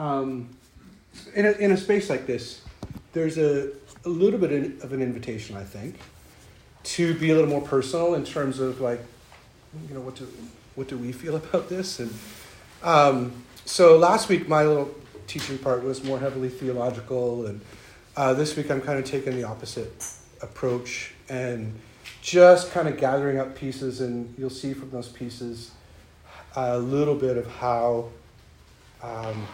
um, in, a, in a space like this, there's a, a little bit of an invitation, I think, to be a little more personal in terms of like, you know, what do, what do we feel about this? And um, so last week, my little teaching part was more heavily theological, and uh, this week I'm kind of taking the opposite approach and just kind of gathering up pieces, and you'll see from those pieces a little bit of how um,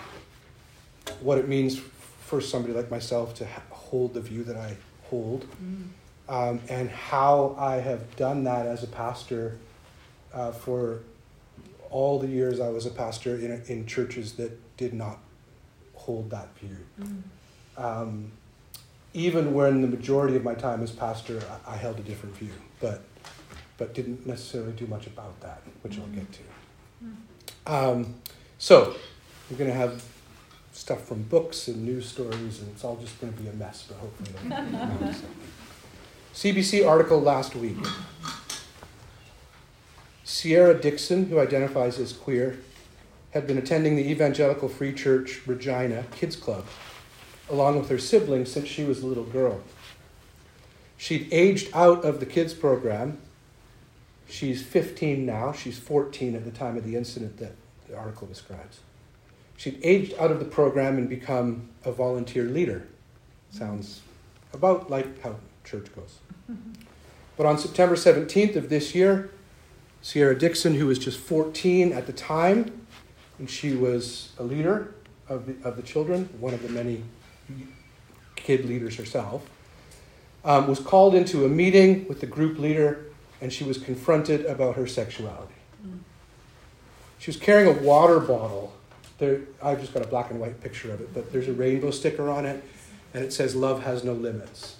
what it means for somebody like myself to hold the view that I hold, mm. um, and how I have done that as a pastor uh, for all the years I was a pastor in, in churches that did not hold that view. Mm. Um, even when the majority of my time as pastor, I, I, held a different view, but but didn't necessarily do much about that, which mm. I'll get to. Mm. Um, so we're going to have stuff from books and news stories, and it's all just going to be a mess, but hopefully. CBC article last week. Sierra Dixon, who identifies as queer, had been attending the Evangelical Free Church Regina Kids Club along with her siblings since she was a little girl. She'd aged out of the kids program. She's 15 now. She's 14 at the time of the incident that the article describes. She'd aged out of the program and become a volunteer leader. Sounds about like how church goes. But on September 17th of this year, Sierra Dixon, who was just 14 at the time, and she was a leader of the, of the children, one of the many kid leaders herself, um, was called into a meeting with the group leader, and she was confronted about her sexuality. She was carrying a water bottle there, I've just got a black and white picture of it, but there's a rainbow sticker on it, and it says, Love has no limits.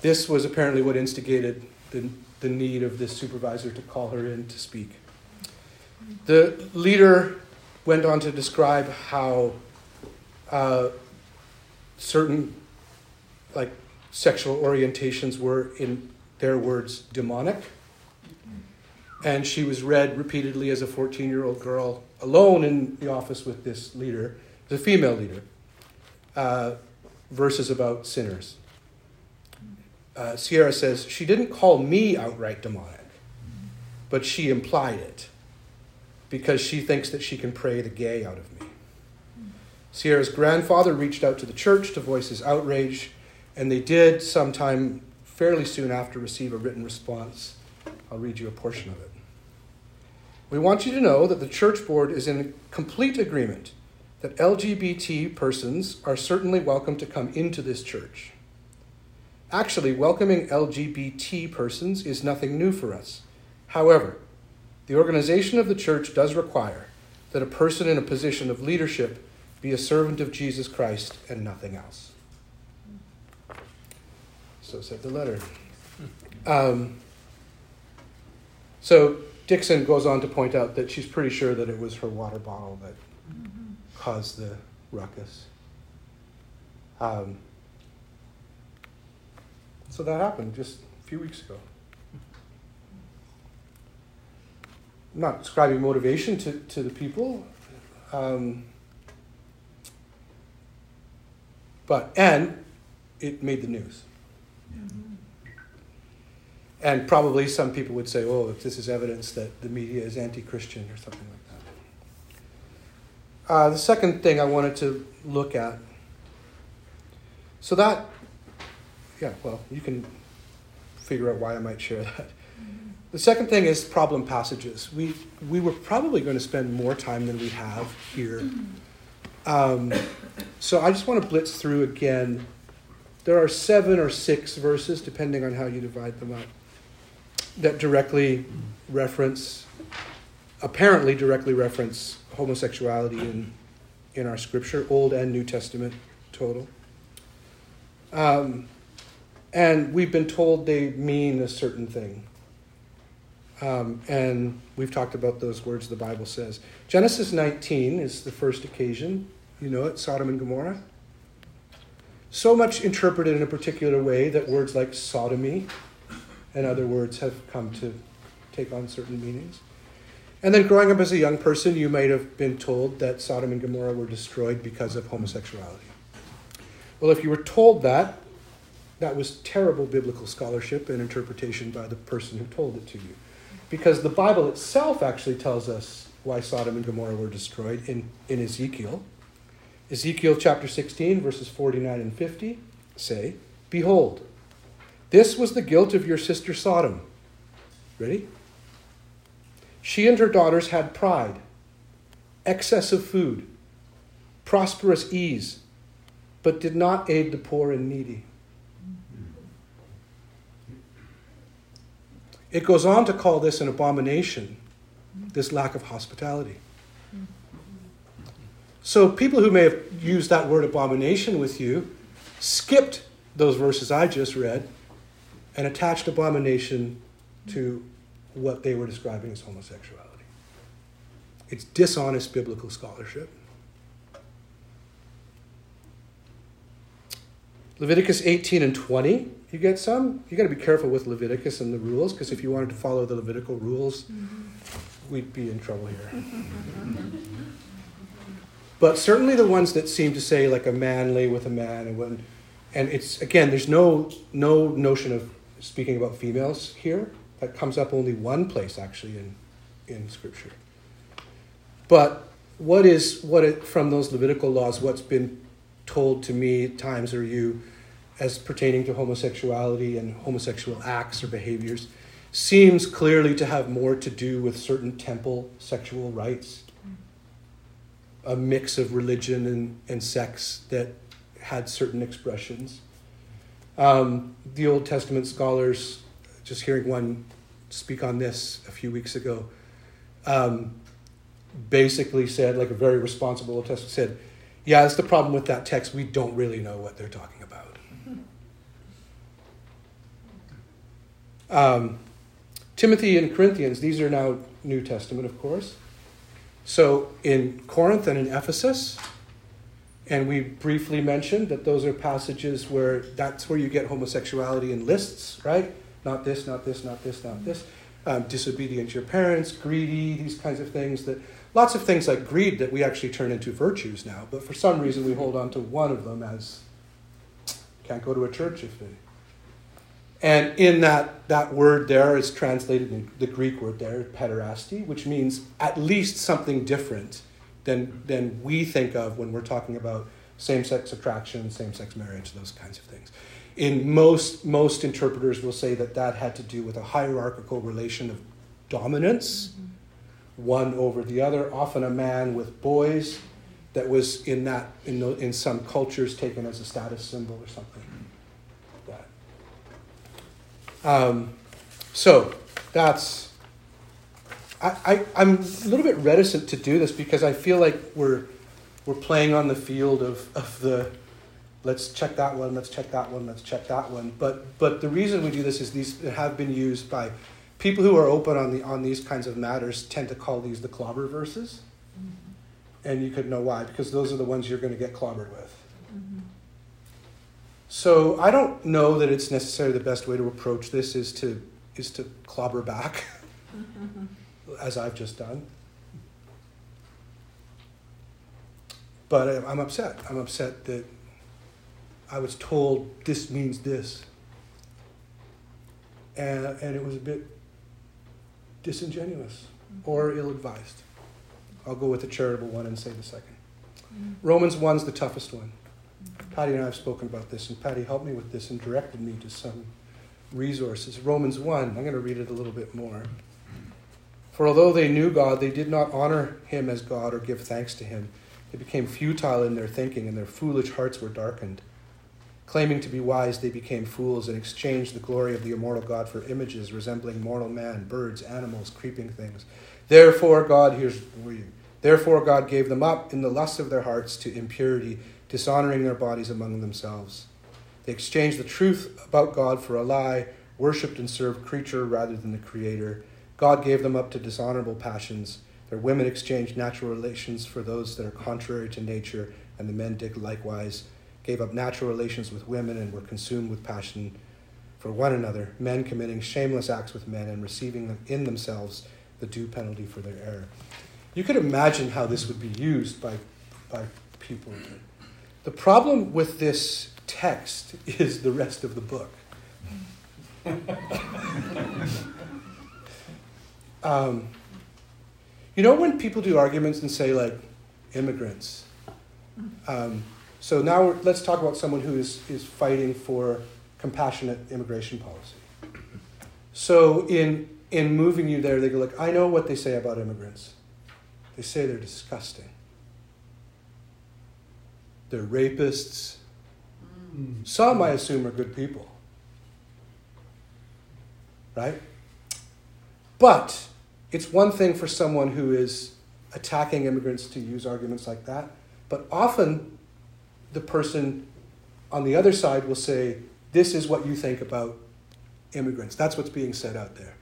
This was apparently what instigated the, the need of this supervisor to call her in to speak. The leader went on to describe how uh, certain like sexual orientations were, in their words, demonic. And she was read repeatedly as a 14 year old girl alone in the office with this leader, the female leader, uh, verses about sinners. Uh, Sierra says, She didn't call me outright demonic, but she implied it because she thinks that she can pray the gay out of me. Sierra's grandfather reached out to the church to voice his outrage, and they did sometime fairly soon after receive a written response. I'll read you a portion of it. We want you to know that the church board is in complete agreement that LGBT persons are certainly welcome to come into this church. Actually, welcoming LGBT persons is nothing new for us. However, the organization of the church does require that a person in a position of leadership be a servant of Jesus Christ and nothing else. So said the letter. Um, so Dixon goes on to point out that she's pretty sure that it was her water bottle that mm-hmm. caused the ruckus. Um, so that happened just a few weeks ago. I'm not describing motivation to, to the people. Um, but, and it made the news. Mm-hmm. And probably some people would say, oh, if this is evidence that the media is anti Christian or something like that. Uh, the second thing I wanted to look at so that, yeah, well, you can figure out why I might share that. The second thing is problem passages. We, we were probably going to spend more time than we have here. Um, so I just want to blitz through again. There are seven or six verses, depending on how you divide them up that directly reference, apparently directly reference homosexuality in, in our scripture, Old and New Testament total. Um, and we've been told they mean a certain thing. Um, and we've talked about those words the Bible says. Genesis 19 is the first occasion. You know it, Sodom and Gomorrah. So much interpreted in a particular way that words like sodomy and other words have come to take on certain meanings. And then growing up as a young person, you might have been told that Sodom and Gomorrah were destroyed because of homosexuality. Well, if you were told that, that was terrible biblical scholarship and interpretation by the person who told it to you. Because the Bible itself actually tells us why Sodom and Gomorrah were destroyed in, in Ezekiel. Ezekiel chapter 16, verses 49 and 50 say, Behold, this was the guilt of your sister Sodom. Ready? She and her daughters had pride, excess of food, prosperous ease, but did not aid the poor and needy. It goes on to call this an abomination, this lack of hospitality. So, people who may have used that word abomination with you skipped those verses I just read and attached abomination to what they were describing as homosexuality. It's dishonest biblical scholarship. Leviticus 18 and 20, you get some. You got to be careful with Leviticus and the rules because if you wanted to follow the Levitical rules, mm-hmm. we'd be in trouble here. but certainly the ones that seem to say like a man lay with a man and when and it's again there's no no notion of speaking about females here that comes up only one place actually in, in Scripture. But what is what it, from those Levitical laws? What's been told to me times or you as pertaining to homosexuality and homosexual acts or behaviors seems clearly to have more to do with certain temple sexual rites, a mix of religion and, and sex that had certain expressions. Um, the Old Testament scholars just hearing one speak on this a few weeks ago, um, basically said, like a very responsible Old Testament said, yeah, that's the problem with that text. We don't really know what they're talking about. Um, Timothy and Corinthians, these are now New Testament, of course. So in Corinth and in Ephesus, and we briefly mentioned that those are passages where that's where you get homosexuality in lists, right? not this, not this, not this, not this. Um, disobedient to your parents, greedy, these kinds of things that lots of things like greed that we actually turn into virtues now, but for some reason we hold on to one of them as can't go to a church if they. And in that, that word there is translated in the Greek word there, pederasty, which means at least something different than, than we think of when we're talking about same sex attraction, same sex marriage, those kinds of things in most most interpreters will say that that had to do with a hierarchical relation of dominance mm-hmm. one over the other often a man with boys that was in that in, the, in some cultures taken as a status symbol or something like that um, so that's I, I, I'm a little bit reticent to do this because I feel like we're we're playing on the field of, of the let's check that one, let's check that one, let's check that one. But but the reason we do this is these have been used by people who are open on the on these kinds of matters tend to call these the clobber verses. Mm-hmm. And you could know why, because those are the ones you're going to get clobbered with. Mm-hmm. So I don't know that it's necessarily the best way to approach this is to is to clobber back, mm-hmm. As I've just done. But I'm upset. I'm upset that I was told this means this. And, and it was a bit disingenuous or ill advised. I'll go with the charitable one and say the 2nd mm-hmm. Romans 1's the toughest one. Mm-hmm. Patty and I have spoken about this, and Patty helped me with this and directed me to some resources. Romans 1, I'm going to read it a little bit more. For although they knew God, they did not honor him as God or give thanks to him. They became futile in their thinking, and their foolish hearts were darkened. Claiming to be wise, they became fools and exchanged the glory of the immortal God for images resembling mortal man, birds, animals, creeping things. Therefore, God, here's Therefore, God gave them up in the lust of their hearts to impurity, dishonoring their bodies among themselves. They exchanged the truth about God for a lie, worshipped and served creature rather than the Creator. God gave them up to dishonorable passions. Their women exchanged natural relations for those that are contrary to nature, and the men did likewise gave up natural relations with women, and were consumed with passion for one another, men committing shameless acts with men and receiving in themselves the due penalty for their error. You could imagine how this would be used by, by people. The problem with this text is the rest of the book. um, you know when people do arguments and say, like, immigrants? Um, so now let's talk about someone who is, is fighting for compassionate immigration policy. So in, in moving you there, they go like, I know what they say about immigrants. They say they're disgusting. They're rapists. Mm. Some, I assume, are good people. Right? But it's one thing for someone who is attacking immigrants to use arguments like that, but often the person on the other side will say, This is what you think about immigrants. That's what's being said out there.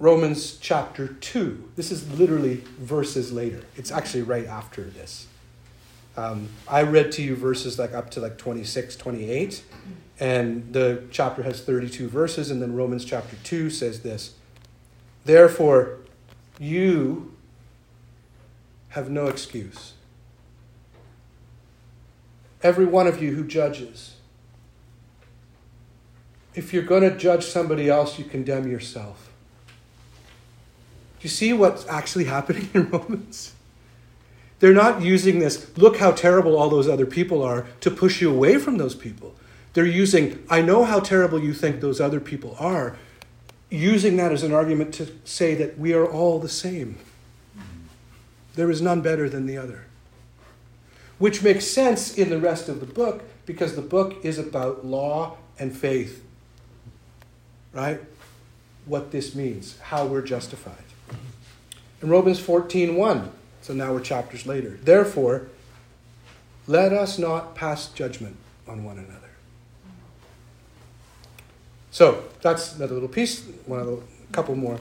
Romans chapter 2. This is literally verses later. It's actually right after this. Um, I read to you verses like up to like 26, 28, and the chapter has 32 verses, and then Romans chapter 2 says this Therefore, you have no excuse. Every one of you who judges. If you're going to judge somebody else, you condemn yourself. Do you see what's actually happening in Romans? They're not using this, look how terrible all those other people are, to push you away from those people. They're using, I know how terrible you think those other people are, using that as an argument to say that we are all the same. There is none better than the other. Which makes sense in the rest of the book because the book is about law and faith. Right? What this means, how we're justified. In Romans 14 1, so now we're chapters later. Therefore, let us not pass judgment on one another. So that's another little piece, one of couple more.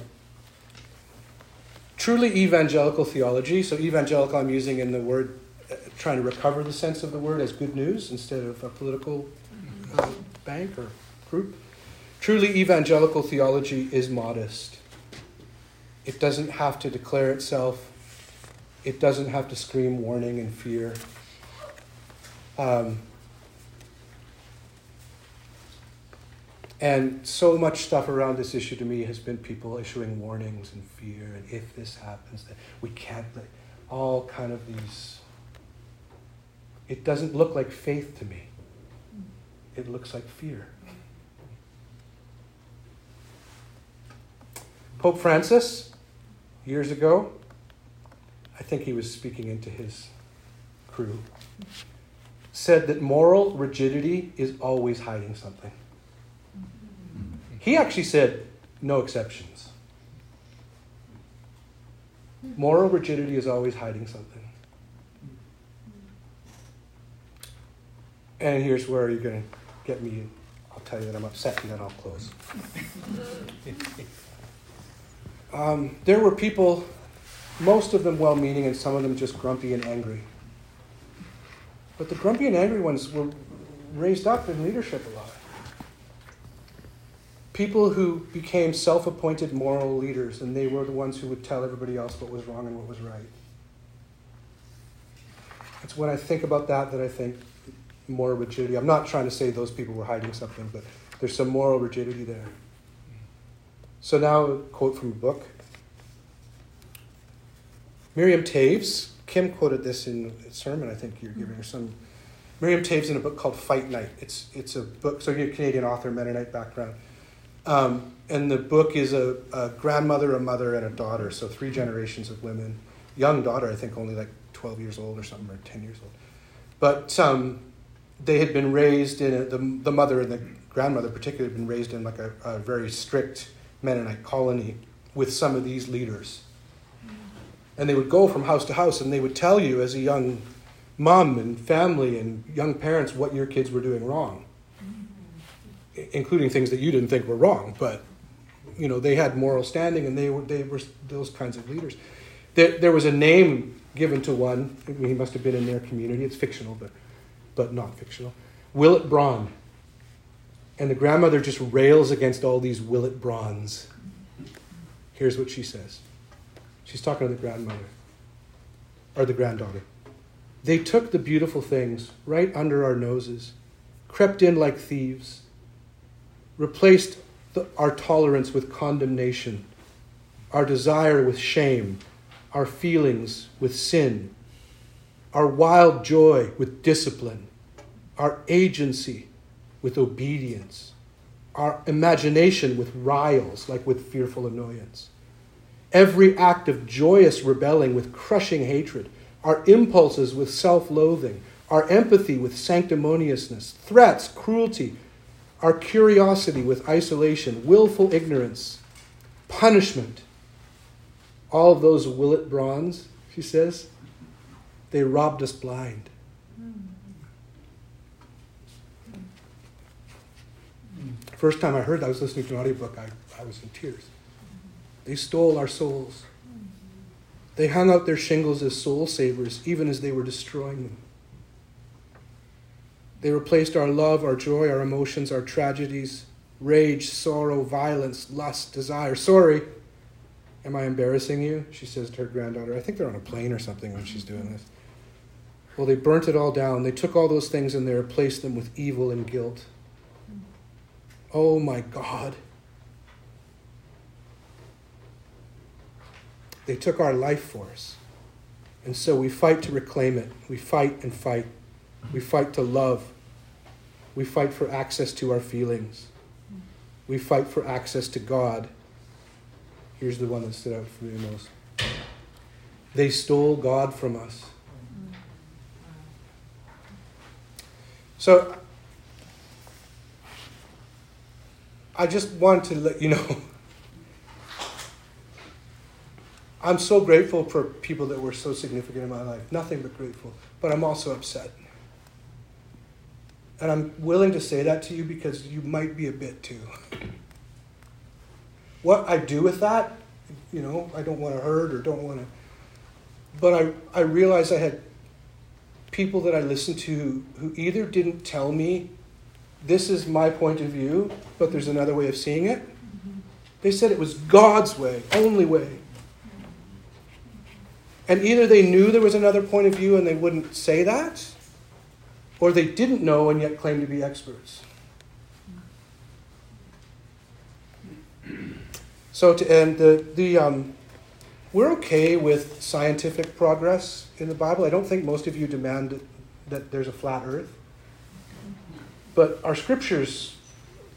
Truly evangelical theology. So evangelical, I'm using in the word, uh, trying to recover the sense of the word as good news instead of a political uh, bank or group. Truly evangelical theology is modest. It doesn't have to declare itself. It doesn't have to scream warning and fear. Um, And so much stuff around this issue to me has been people issuing warnings and fear, and if this happens, that we can't, let, all kind of these. It doesn't look like faith to me, it looks like fear. Pope Francis, years ago, I think he was speaking into his crew, said that moral rigidity is always hiding something. He actually said, no exceptions. Moral rigidity is always hiding something. And here's where you're going to get me. I'll tell you that I'm upset and then I'll close. um, there were people, most of them well meaning and some of them just grumpy and angry. But the grumpy and angry ones were raised up in leadership a lot people who became self appointed moral leaders, and they were the ones who would tell everybody else what was wrong and what was right. It's when I think about that that I think moral rigidity. I'm not trying to say those people were hiding something, but there's some moral rigidity there. So now, a quote from a book. Miriam Toews, Kim quoted this in a sermon, I think you're giving her some. Miriam Toews in a book called Fight Night. It's, it's a book, so you're a Canadian author, Mennonite background. Um, and the book is a, a, grandmother, a mother, and a daughter, so three generations of women. Young daughter, I think only like 12 years old or something, or 10 years old. But um, they had been raised in, a, the, the mother and the grandmother particularly had been raised in like a, a very strict Mennonite colony with some of these leaders. And they would go from house to house and they would tell you as a young mom and family and young parents what your kids were doing wrong including things that you didn't think were wrong, but you know they had moral standing and they were they were those kinds of leaders. There, there was a name given to one. He must have been in their community. It's fictional, but but not fictional. Willet Braun. And the grandmother just rails against all these Willet Brauns. Here's what she says. She's talking to the grandmother, or the granddaughter. They took the beautiful things right under our noses, crept in like thieves, replaced the, our tolerance with condemnation, our desire with shame, our feelings with sin, our wild joy with discipline, our agency with obedience, our imagination with riles, like with fearful annoyance, every act of joyous rebelling with crushing hatred, our impulses with self loathing, our empathy with sanctimoniousness, threats, cruelty, our curiosity with isolation, willful ignorance, punishment. All of those Willet Brauns, she says, they robbed us blind. First time I heard that, I was listening to an audiobook, I, I was in tears. They stole our souls. They hung out their shingles as soul savers, even as they were destroying them. They replaced our love, our joy, our emotions, our tragedies, rage, sorrow, violence, lust, desire. Sorry, am I embarrassing you? She says to her granddaughter. I think they're on a plane or something when she's doing this. Well, they burnt it all down. They took all those things and they replaced them with evil and guilt. Oh my God. They took our life force. And so we fight to reclaim it. We fight and fight. We fight to love. We fight for access to our feelings. We fight for access to God. Here's the one that stood out for me the most. They stole God from us. So I just want to let you know I'm so grateful for people that were so significant in my life. Nothing but grateful. But I'm also upset. And I'm willing to say that to you because you might be a bit too. What I do with that, you know, I don't want to hurt or don't want to. But I, I realized I had people that I listened to who either didn't tell me this is my point of view, but there's another way of seeing it. They said it was God's way, only way. And either they knew there was another point of view and they wouldn't say that, or they didn't know and yet claim to be experts. So to end, the, the, um, we're okay with scientific progress in the Bible. I don't think most of you demand that there's a flat earth. But our scriptures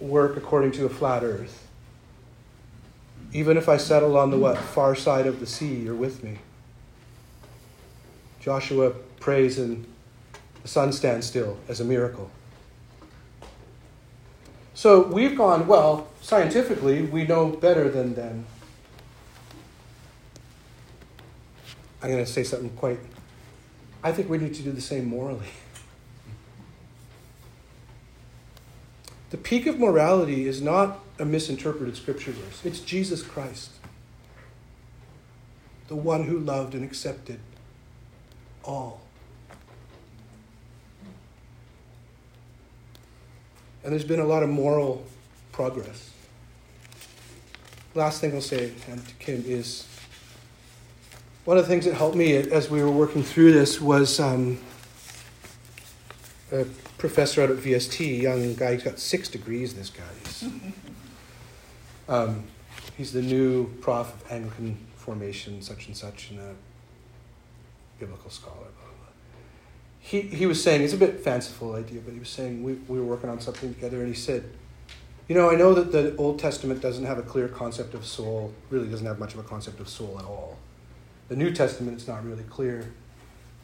work according to a flat earth. Even if I settle on the what far side of the sea, you're with me. Joshua prays and the sun stands still as a miracle. So we've gone, well, scientifically, we know better than them. I'm going to say something quite. I think we need to do the same morally. The peak of morality is not a misinterpreted scripture verse, it's Jesus Christ, the one who loved and accepted all. And there's been a lot of moral progress. Last thing I'll say, and to Kim, is one of the things that helped me as we were working through this was um, a professor out at VST, young guy, he's got six degrees, this guy. He's, um, he's the new prof of Anglican formation, such and such, and a biblical scholar. He, he was saying, it's a bit fanciful idea, but he was saying, we, we were working on something together, and he said, you know, I know that the Old Testament doesn't have a clear concept of soul, really doesn't have much of a concept of soul at all. The New Testament, is not really clear.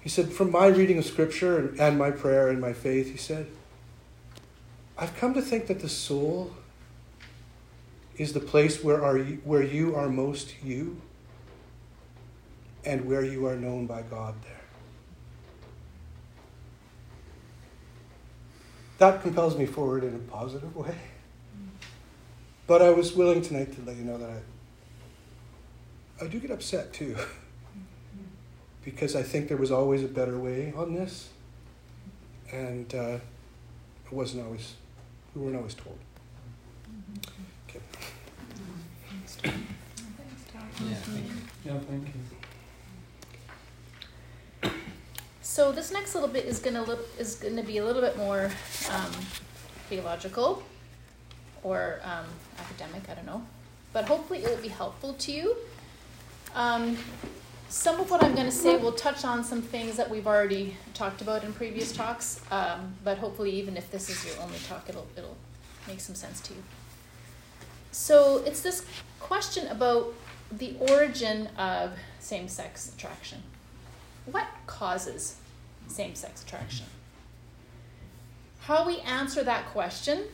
He said, from my reading of Scripture and, and my prayer and my faith, he said, I've come to think that the soul is the place where, are you, where you are most you and where you are known by God there. That compels me forward in a positive way. But I was willing tonight to let you know that I, I do get upset too. because I think there was always a better way on this. And uh, it wasn't always, we weren't always told. Okay. Yeah, thank you. Yeah, thank you. So this next little bit is gonna look is gonna be a little bit more um, theological or um, academic. I don't know, but hopefully it will be helpful to you. Um, some of what I'm going to say will touch on some things that we've already talked about in previous talks, um, but hopefully, even if this is your only talk, it'll it'll make some sense to you. So it's this question about the origin of same-sex attraction. What causes same-sex attraction? How we answer that question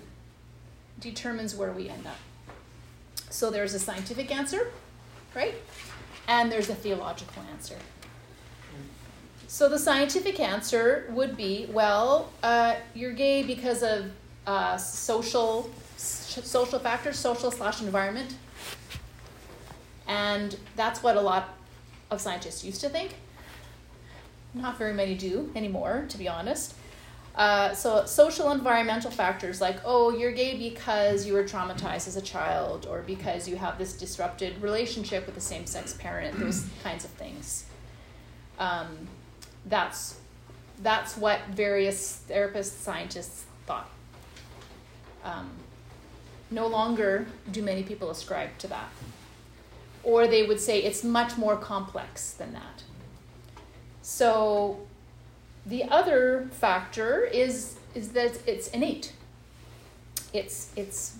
determines where we end up. So there's a scientific answer, right? And there's a theological answer. So the scientific answer would be well, uh, you're gay because of uh, social social factors, social slash environment, and that's what a lot of scientists used to think. Not very many do anymore, to be honest. Uh, so social environmental factors like oh you're gay because you were traumatized as a child or because you have this disrupted relationship with the same-sex parent those kinds of things. Um, that's that's what various therapists scientists thought. Um, no longer do many people ascribe to that. Or they would say it's much more complex than that so the other factor is is that it's innate. It's it's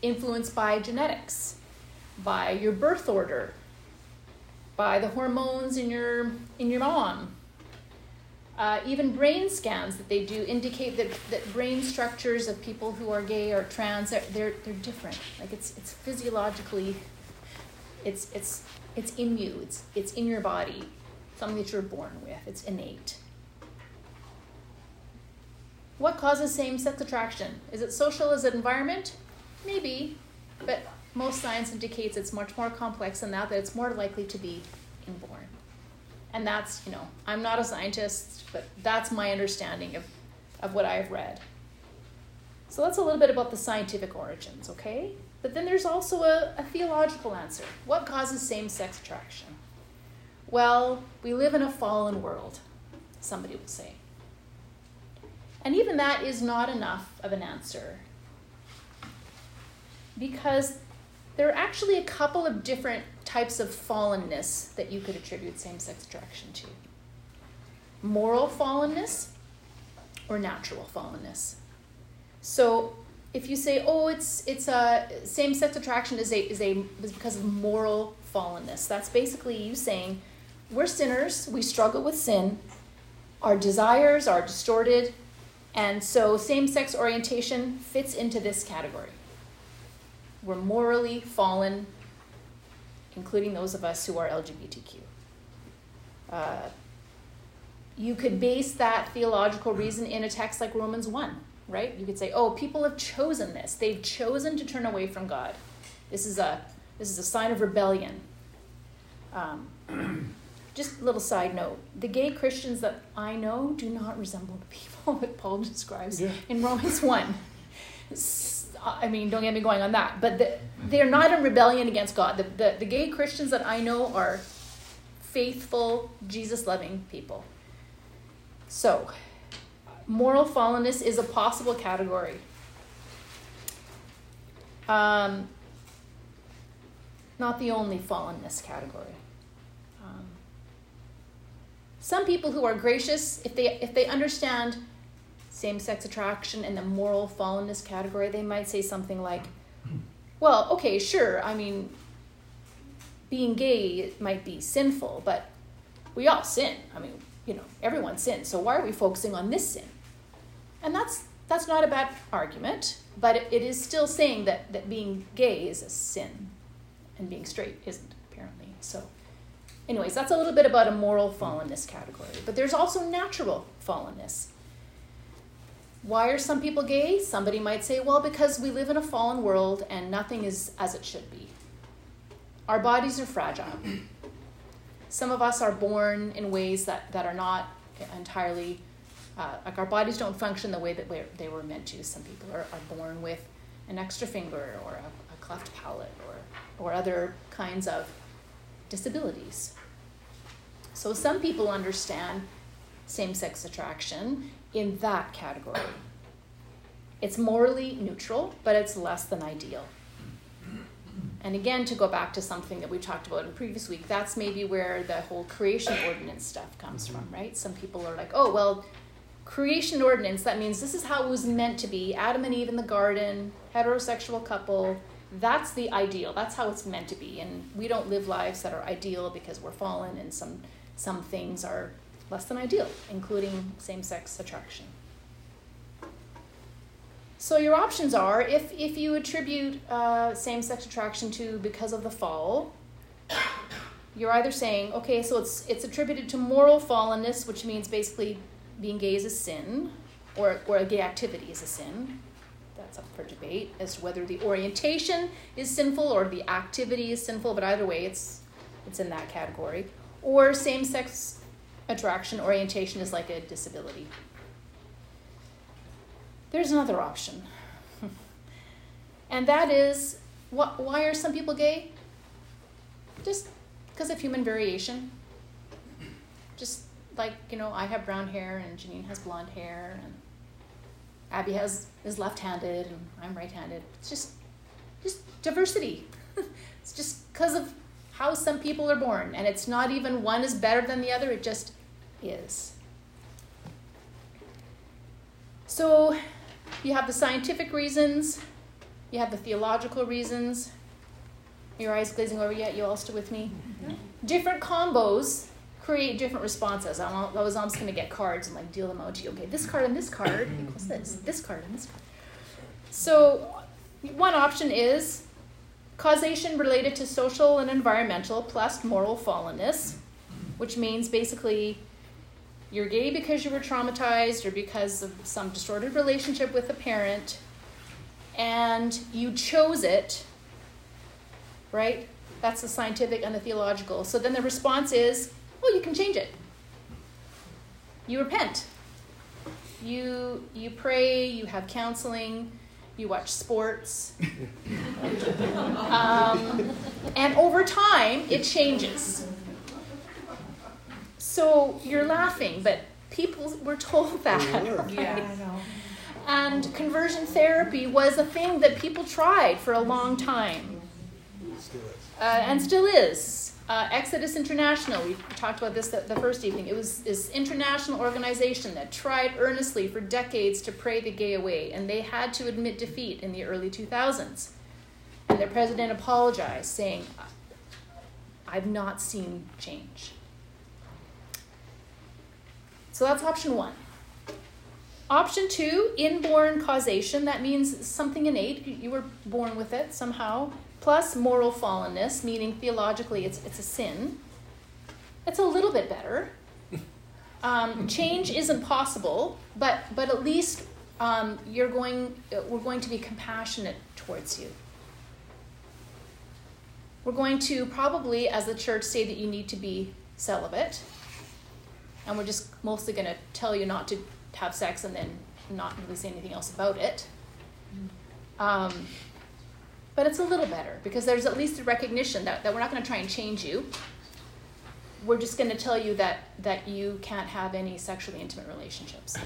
influenced by genetics, by your birth order, by the hormones in your in your mom. Uh, even brain scans that they do indicate that, that brain structures of people who are gay or trans they're, they're, they're different. Like it's it's physiologically, it's it's it's in you. It's it's in your body, something that you're born with. It's innate. What causes same sex attraction? Is it social? Is it environment? Maybe, but most science indicates it's much more complex than that, that it's more likely to be inborn. And that's, you know, I'm not a scientist, but that's my understanding of, of what I've read. So that's a little bit about the scientific origins, okay? But then there's also a, a theological answer. What causes same sex attraction? Well, we live in a fallen world, somebody will say. And even that is not enough of an answer. Because there are actually a couple of different types of fallenness that you could attribute same sex attraction to moral fallenness or natural fallenness. So if you say, oh, it's, it's a same sex attraction is, a, is, a, is because of moral fallenness, that's basically you saying, we're sinners, we struggle with sin, our desires are distorted, and so same sex orientation fits into this category. We're morally fallen, including those of us who are LGBTQ. Uh, you could base that theological reason in a text like Romans 1, right? You could say, oh, people have chosen this. They've chosen to turn away from God. This is a, this is a sign of rebellion. Um, just a little side note the gay Christians that I know do not resemble the people that Paul describes yeah. in Romans 1. I mean, don't get me going on that, but the, they're not in rebellion against God. The, the, the gay Christians that I know are faithful, Jesus loving people. So, moral fallenness is a possible category. Um, not the only fallenness category some people who are gracious, if they if they understand same-sex attraction and the moral fallenness category, they might say something like, "Well, okay, sure. I mean, being gay might be sinful, but we all sin. I mean, you know, everyone sins. So why are we focusing on this sin?" And that's that's not a bad argument, but it, is still saying that that being gay is a sin, and being straight isn't apparently. So Anyways, that's a little bit about a moral fallenness category. But there's also natural fallenness. Why are some people gay? Somebody might say, well, because we live in a fallen world and nothing is as it should be. Our bodies are fragile. Some of us are born in ways that, that are not entirely, uh, like our bodies don't function the way that they were meant to. Some people are, are born with an extra finger or a, a cleft palate or, or other kinds of disabilities. So some people understand same sex attraction in that category. It's morally neutral, but it's less than ideal. And again, to go back to something that we talked about in previous week, that's maybe where the whole creation ordinance stuff comes from, right? Some people are like, oh, well, creation ordinance, that means this is how it was meant to be Adam and Eve in the garden, heterosexual couple. That's the ideal. That's how it's meant to be. And we don't live lives that are ideal because we're fallen and some, some things are less than ideal, including same sex attraction. So your options are if, if you attribute uh, same sex attraction to because of the fall, you're either saying, okay, so it's, it's attributed to moral fallenness, which means basically being gay is a sin, or, or a gay activity is a sin. That's up for debate as to whether the orientation is sinful or the activity is sinful, but either way, it's, it's in that category. Or same sex attraction orientation is like a disability. There's another option. and that is why are some people gay? Just because of human variation. Just like, you know, I have brown hair and Janine has blonde hair and Abby has is left-handed and I'm right-handed. It's just just diversity. it's just because of how some people are born and it's not even one is better than the other, it just is. So you have the scientific reasons, you have the theological reasons. Your eyes glazing over yet? You all still with me? Mm-hmm. Different combos create different responses. I was almost going to get cards and like deal them out to you. Okay, this card and this card equals this. This card and this card. So one option is causation related to social and environmental plus moral fallenness, which means basically you're gay because you were traumatized or because of some distorted relationship with a parent, and you chose it, right? That's the scientific and the theological. So then the response is, well, you can change it. You repent. You you pray. You have counseling. You watch sports. um, and over time, it changes. So you're laughing, but people were told that. Right? Yeah, I know. And conversion therapy was a thing that people tried for a long time. Uh, and still is. Uh, Exodus International, we talked about this the, the first evening. It was this international organization that tried earnestly for decades to pray the gay away, and they had to admit defeat in the early 2000s. And their president apologized, saying, I've not seen change. So that's option one. Option two, inborn causation. That means something innate. You were born with it somehow. Plus moral fallenness, meaning theologically it's, it's a sin. That's a little bit better. Um, change isn't possible, but, but at least um, you're going, we're going to be compassionate towards you. We're going to probably, as the church, say that you need to be celibate and we're just mostly going to tell you not to have sex and then not really say anything else about it. Um, but it's a little better because there's at least a recognition that, that we're not going to try and change you. We're just going to tell you that, that you can't have any sexually intimate relationships.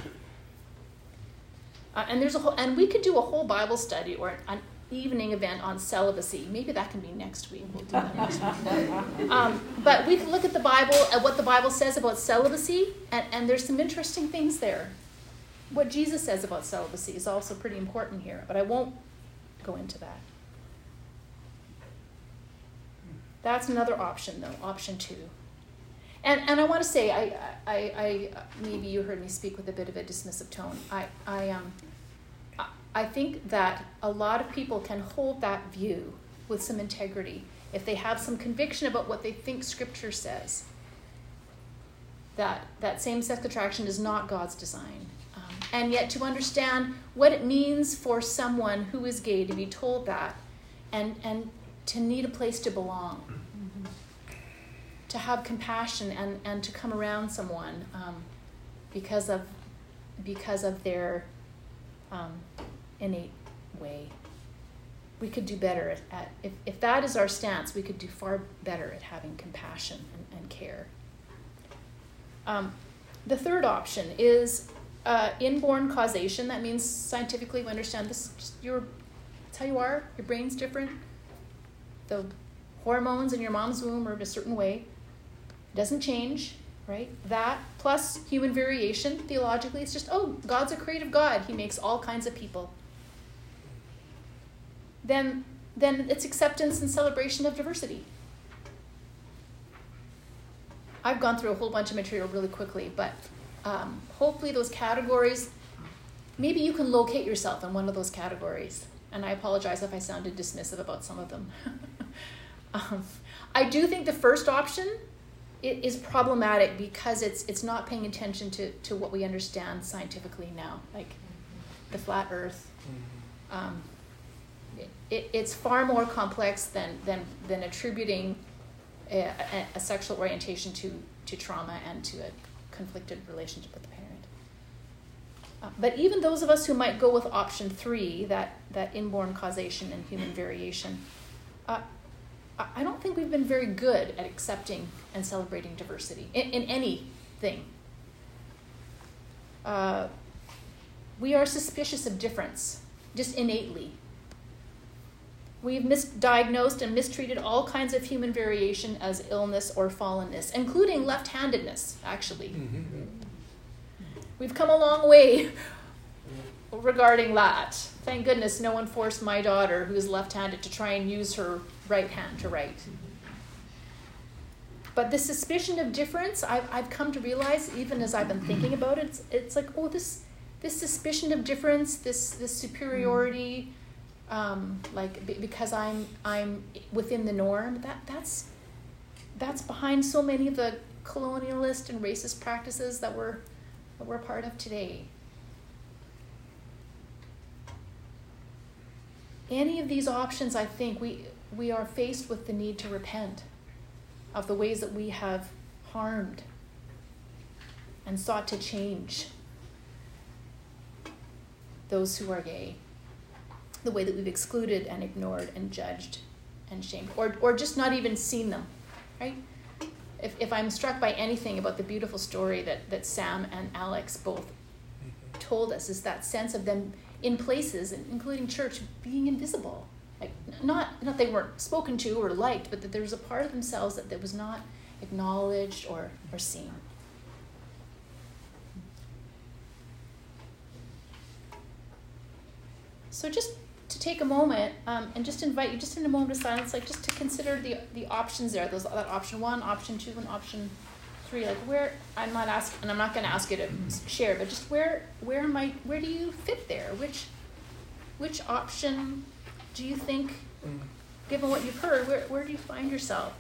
Uh, and there's a whole, and we could do a whole Bible study or an evening event on celibacy. Maybe that can be next week. We'll do that next week. Um, but we can look at the Bible, at what the Bible says about celibacy, and, and there's some interesting things there. What Jesus says about celibacy is also pretty important here, but I won't go into that. That's another option, though, option two. And, and I want to say, I, I, I, maybe you heard me speak with a bit of a dismissive tone. I, I, um, I think that a lot of people can hold that view with some integrity if they have some conviction about what they think Scripture says. That, that same sex attraction is not God's design. Um, and yet, to understand what it means for someone who is gay to be told that and, and to need a place to belong, mm-hmm. to have compassion and, and to come around someone um, because, of, because of their um, innate way. we could do better at, at if, if that is our stance, we could do far better at having compassion and, and care. Um, the third option is uh, inborn causation. That means scientifically we understand this. Just your, it's how you are. Your brain's different. The hormones in your mom's womb are in a certain way. It doesn't change, right? That plus human variation. Theologically, it's just oh, God's a creative God. He makes all kinds of people. Then, then it's acceptance and celebration of diversity. I've gone through a whole bunch of material really quickly, but um, hopefully those categories, maybe you can locate yourself in one of those categories. And I apologize if I sounded dismissive about some of them. um, I do think the first option is problematic because it's it's not paying attention to, to what we understand scientifically now, like the flat Earth. Mm-hmm. Um, it, it's far more complex than than than attributing a, a, a, sexual orientation to to trauma and to a conflicted relationship with the parent. Uh, but even those of us who might go with option three, that that inborn causation and human variation, uh, I don't think we've been very good at accepting and celebrating diversity in, in anything. Uh, we are suspicious of difference, just innately. We've misdiagnosed and mistreated all kinds of human variation as illness or fallenness, including left handedness, actually. Mm-hmm. We've come a long way regarding that. Thank goodness no one forced my daughter, who is left handed, to try and use her right hand to write. But the suspicion of difference, I've, I've come to realize, even as I've been thinking about it, it's, it's like, oh, this, this suspicion of difference, this, this superiority um, like because I'm I'm within the norm. That that's that's behind so many of the colonialist and racist practices that we're that we're part of today. Any of these options, I think we we are faced with the need to repent of the ways that we have harmed and sought to change those who are gay the way that we've excluded and ignored and judged and shamed, or, or just not even seen them, right? If, if I'm struck by anything about the beautiful story that, that Sam and Alex both mm-hmm. told us, is that sense of them in places, including church, being invisible. Like, not, not they weren't spoken to or liked, but that there was a part of themselves that, that was not acknowledged or, or seen. So just to take a moment um, and just invite you, just in a moment of silence, like just to consider the the options there. Those that option one, option two, and option three. Like where I'm not asking, and I'm not going to ask you to share, but just where where am I? Where do you fit there? Which which option do you think, given what you've heard, where where do you find yourself?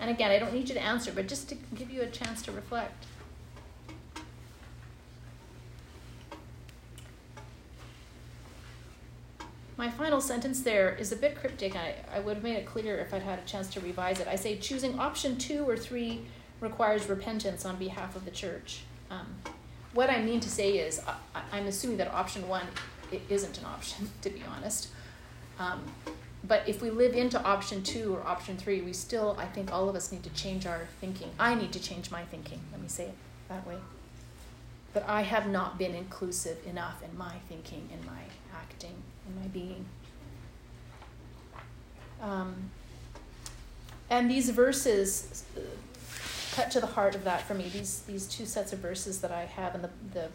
And again, I don't need you to answer, but just to give you a chance to reflect. My final sentence there is a bit cryptic. I, I would have made it clearer if I'd had a chance to revise it. I say choosing option two or three requires repentance on behalf of the church. Um, what I mean to say is, I, am assuming that option one it isn't an option, to be honest. Um, but if we live into option two or option three, we still, I think all of us need to change our thinking. I need to change my thinking, let me say it that way. But I have not been inclusive enough in my thinking, in my acting in my being. Um, and these verses uh, cut to the heart of that for me. These these two sets of verses that I have, and the the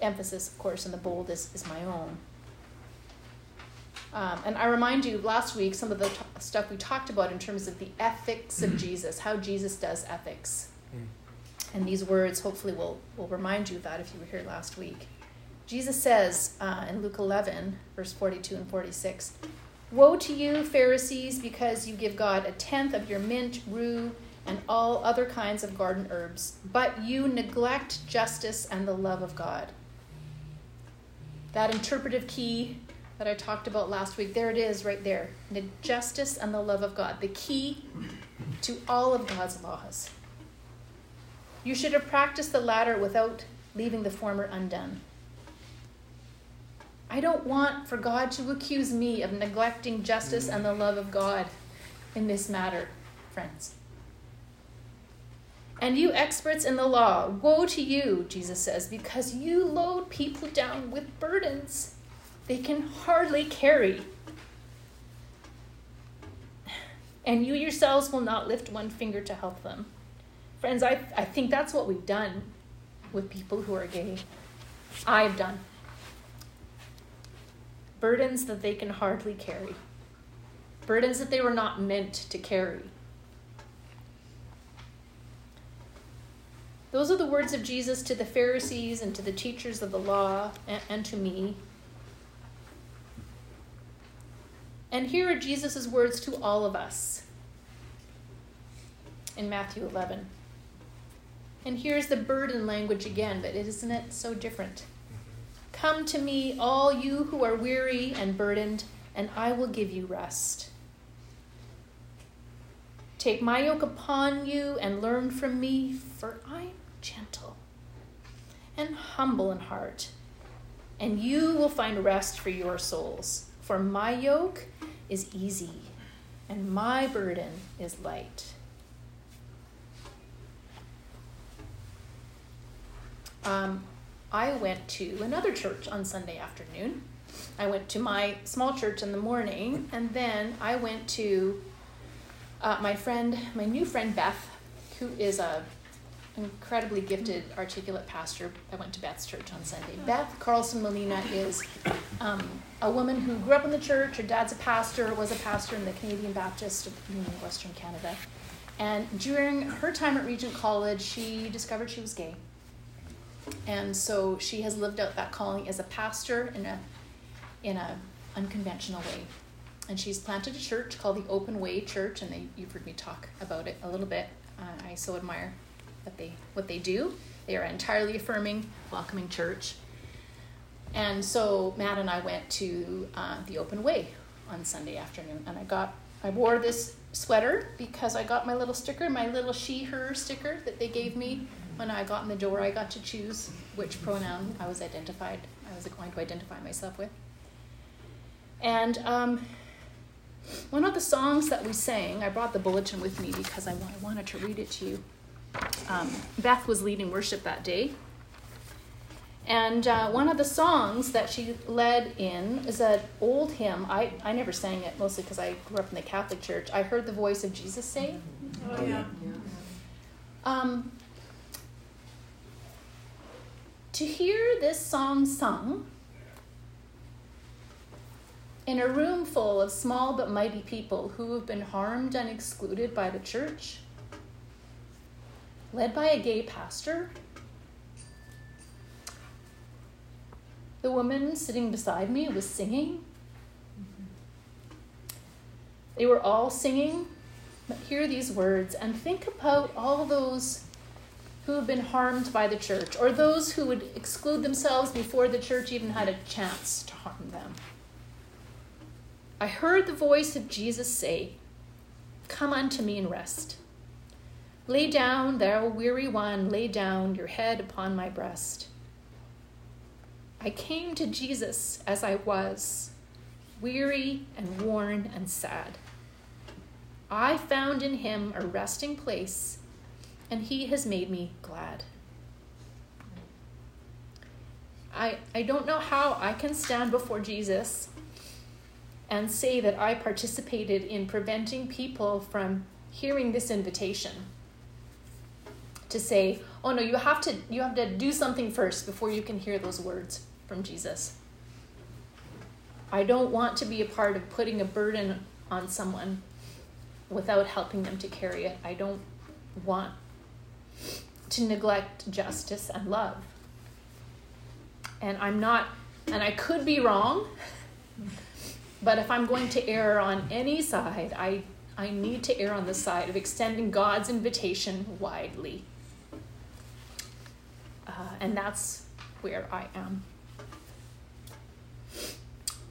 emphasis, of course, and the bold is, is my own. Um, and I remind you last week some of the t- stuff we talked about in terms of the ethics of Jesus, how Jesus does ethics. Mm. And these words hopefully will, will remind you of that if you were here last week. Jesus says uh, in Luke 11, verse 42 and 46 Woe to you, Pharisees, because you give God a tenth of your mint, rue, and all other kinds of garden herbs, but you neglect justice and the love of God. That interpretive key that I talked about last week, there it is right there. The justice and the love of God, the key to all of God's laws. You should have practiced the latter without leaving the former undone. I don't want for God to accuse me of neglecting justice and the love of God in this matter, friends. And you experts in the law, woe to you, Jesus says, because you load people down with burdens they can hardly carry. And you yourselves will not lift one finger to help them. Friends, I, I think that's what we've done with people who are gay. I've done. Burdens that they can hardly carry, burdens that they were not meant to carry. Those are the words of Jesus to the Pharisees and to the teachers of the law and, and to me. And here are Jesus' words to all of us in Matthew 11. And here's the burden language again, but isn't it so different? Come to me, all you who are weary and burdened, and I will give you rest. Take my yoke upon you and learn from me, for I am gentle and humble in heart, and you will find rest for your souls. For my yoke is easy, and my burden is light. Um, I went to another church on Sunday afternoon. I went to my small church in the morning, and then I went to uh, my friend, my new friend Beth, who is a incredibly gifted, articulate pastor. I went to Beth's church on Sunday. Beth Carlson Molina is um, a woman who grew up in the church. Her dad's a pastor, was a pastor in the Canadian Baptist of Western Canada. And during her time at Regent College, she discovered she was gay. And so she has lived out that calling as a pastor in a in a unconventional way. And she's planted a church called the Open Way Church, and they, you've heard me talk about it a little bit. Uh, I so admire what they what they do. They are entirely affirming, welcoming church. And so Matt and I went to uh, the Open Way on Sunday afternoon, and I got I wore this sweater because I got my little sticker, my little she/her sticker that they gave me when I got in the door. I got to choose which pronoun I was identified. I was going to identify myself with. And um, one of the songs that we sang, I brought the bulletin with me because I wanted to read it to you. Um, Beth was leading worship that day. And uh, one of the songs that she led in is an old hymn. I, I never sang it, mostly because I grew up in the Catholic Church. I heard the voice of Jesus say. Oh, yeah. Um, to hear this song sung in a room full of small but mighty people who have been harmed and excluded by the church, led by a gay pastor, the woman sitting beside me was singing. They were all singing, but hear these words and think about all those who have been harmed by the church, or those who would exclude themselves before the church even had a chance to harm them. I heard the voice of Jesus say, Come unto me and rest. Lay down, thou weary one, lay down your head upon my breast. I came to Jesus as I was, weary and worn and sad. I found in him a resting place and he has made me glad. I, I don't know how I can stand before Jesus and say that I participated in preventing people from hearing this invitation to say, "Oh no, you have to you have to do something first before you can hear those words from Jesus." I don't want to be a part of putting a burden on someone without helping them to carry it. I don't want to neglect justice and love. And I'm not, and I could be wrong, but if I'm going to err on any side, I, I need to err on the side of extending God's invitation widely. Uh, and that's where I am.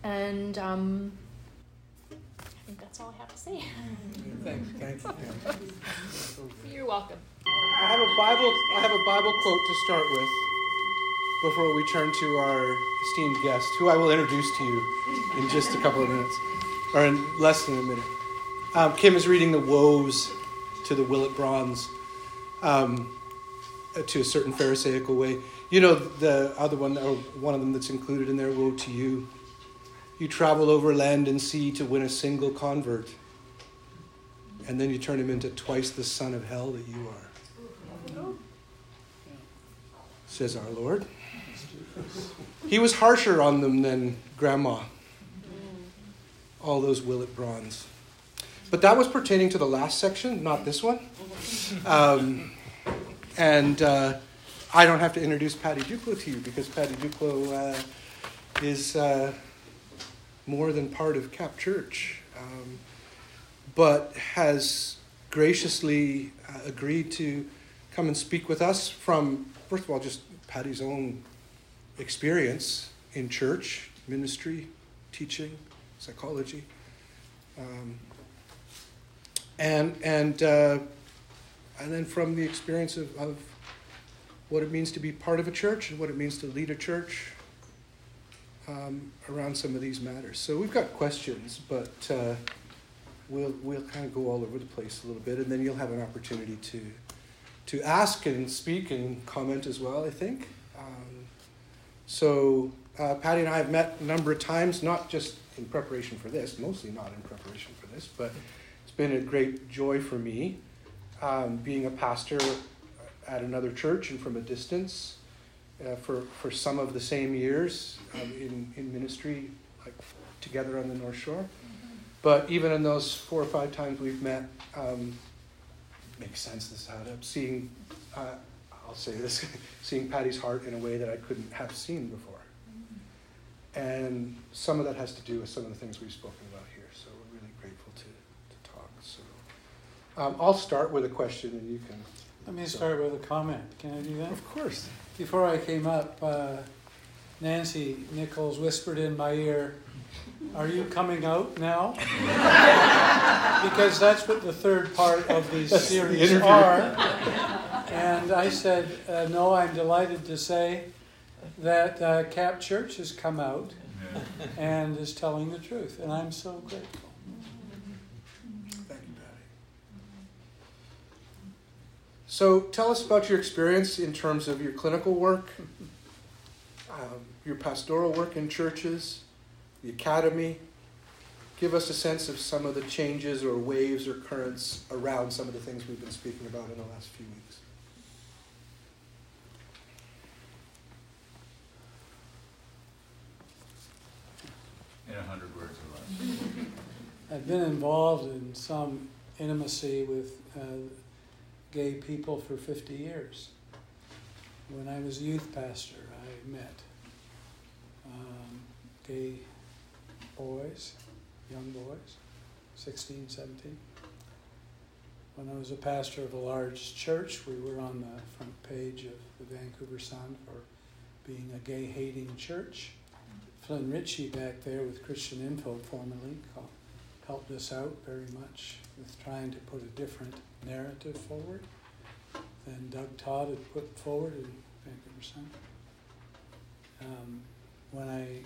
And um, I think that's all I have to say. Thank, thank you. You're welcome. I have a Bible. I have a Bible quote to start with. before we turn to our esteemed guest, who I will introduce to you in just a couple of minutes, or in less than a minute. Um, Kim is reading the woes to the Willet Brauns um, to a certain Pharisaical way. You know the other one, or one of them that's included in there, Woe to you. You travel over land and sea to win a single convert, and then you turn him into twice the son of hell that you are. Says our Lord. He was harsher on them than Grandma. All those Willet Brauns. But that was pertaining to the last section, not this one. Um, and uh, I don't have to introduce Paddy Ducklow to you because Paddy Ducklow uh, is uh, more than part of Cap Church, um, but has graciously uh, agreed to come and speak with us from, first of all, just Paddy's own experience in church, ministry, teaching, psychology. Um, and and uh, and then from the experience of, of what it means to be part of a church and what it means to lead a church um, around some of these matters. So we've got questions, but uh, we'll we'll kind of go all over the place a little bit, and then you'll have an opportunity to to ask and speak and comment as well. I think. Um, so uh, Paddy and I have met a number of times, not just in preparation for this, mostly not in preparation for this, but it's been a great joy for me um, being a pastor at another church and from a distance uh, for, for some of the same years um, in, in ministry, like together on the North Shore. But even in those four or five times we've met, um, makes sense this how to seeing, uh, I'll say this, seeing Paddy's heart in a way that I couldn't have seen before. And some of that has to do with some of the things we've spoken about here. So we're really grateful to, to talk. So um, I'll start with a question and you can. Let me start with a comment. Can I do that? Of course. Before I came up, uh, Nancy Nichols whispered in my ear, Are you coming out now? because that's what the third part of these That's the series interview. are. And I said, uh, No, I'm delighted to say that uh, Cap Church has come out and is telling the truth. And I'm so grateful. Thank you, Paddy. So tell us about your experience in terms of your clinical work, um, your pastoral work in churches, the academy. Give us a sense of some of the changes or waves or currents around some of the things we've been speaking about in the last few weeks. In a hundred words or less. I've been involved in some intimacy with uh, gay people for 50 years. When I was a youth pastor, I met um, gay boys, young boys, 16, 17. When I was a pastor of a large church, we were on the front page of the Vancouver Sun for being a gay hating church. Flynn Ritchie back there with Christian Info formerly called, helped us out very much with trying to put a different narrative forward than Doug Todd had put forward in Vancouver Sun. Um, when I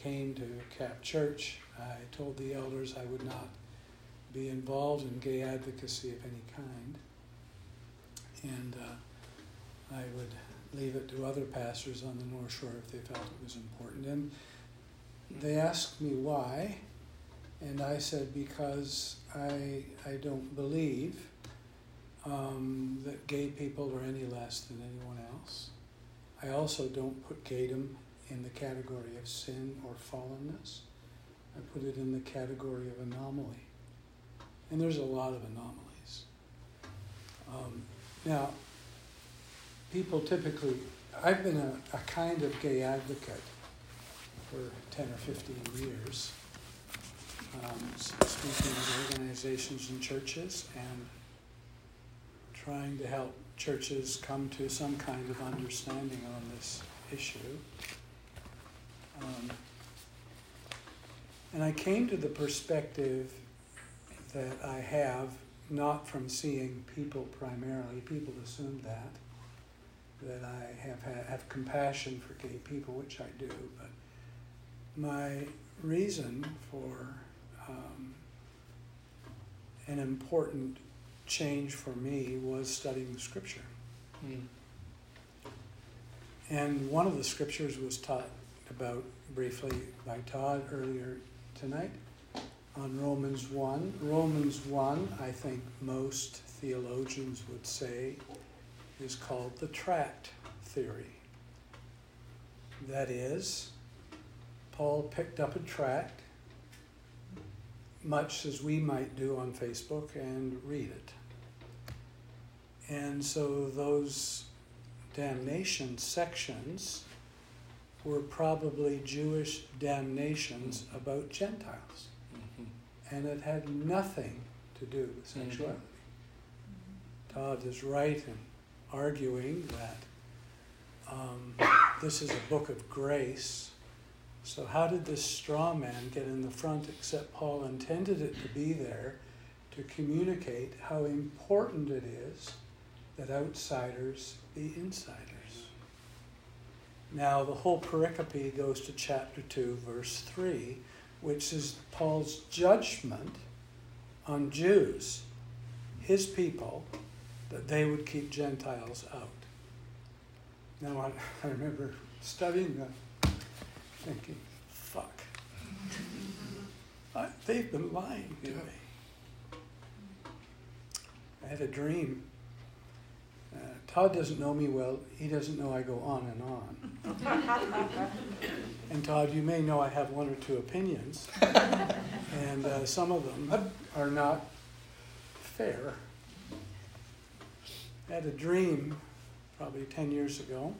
came to Cap Church, I told the elders I would not be involved in gay advocacy of any kind. And uh, I would leave it to other pastors on the North Shore if they felt it was important. And they asked me why, and I said because I I don't believe um, that gay people are any less than anyone else. I also don't put gaydom in the category of sin or fallenness. I put it in the category of anomaly, and there's a lot of anomalies. Um, now, people typically, I've been a, a kind of gay advocate for 10 or 15 years, um, speaking at organizations and churches and trying to help churches come to some kind of understanding on this issue. Um, and I came to the perspective that I have, not from seeing people primarily, people assume that, that I have have compassion for gay people, which I do, but my reason for um, an important change for me was studying the scripture. Mm. And one of the scriptures was taught about briefly by Todd earlier tonight on Romans 1. Romans 1, I think most theologians would say, is called the tract theory. That is, Paul picked up a tract, much as we might do on Facebook, and read it. And so those damnation sections were probably Jewish damnations about Gentiles. Mm-hmm. And it had nothing to do with sexuality. Todd is right in arguing that um, this is a book of grace. So, how did this straw man get in the front except Paul intended it to be there to communicate how important it is that outsiders be insiders? Now, the whole pericope goes to chapter 2, verse 3, which is Paul's judgment on Jews, his people, that they would keep Gentiles out. Now, I, I remember studying that, thinking, fuck. I, they've been lying to me. I had a dream. Uh, Todd doesn't know me well. He doesn't know I go on and on. and Todd, you may know I have one or two opinions, and uh, some of them are not fair. I had a dream probably 10 years ago.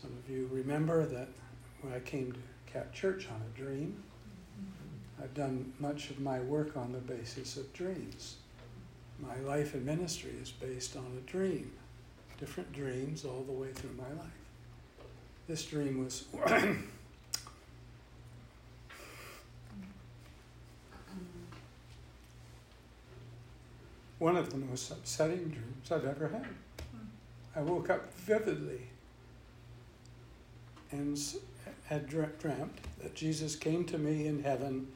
Some of you remember that when I came to Cap Church on a dream, I've done much of my work on the basis of dreams. My life and ministry is based on a dream, different dreams all the way through my life. This dream was one of the most upsetting dreams I've ever had. I woke up vividly and had dreamt that Jesus came to me in heaven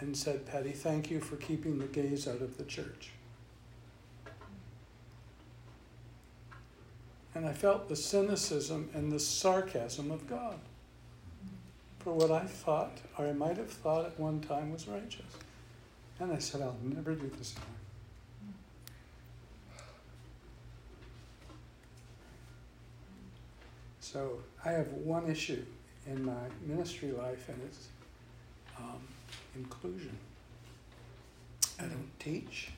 and said, Paddy, thank you for keeping the gays out of the church. And I felt the cynicism and the sarcasm of God for what I thought, or I might have thought at one time was righteous. And I said, I'll never do this again. So I have one issue in my ministry life, and it's um, inclusion. I don't teach,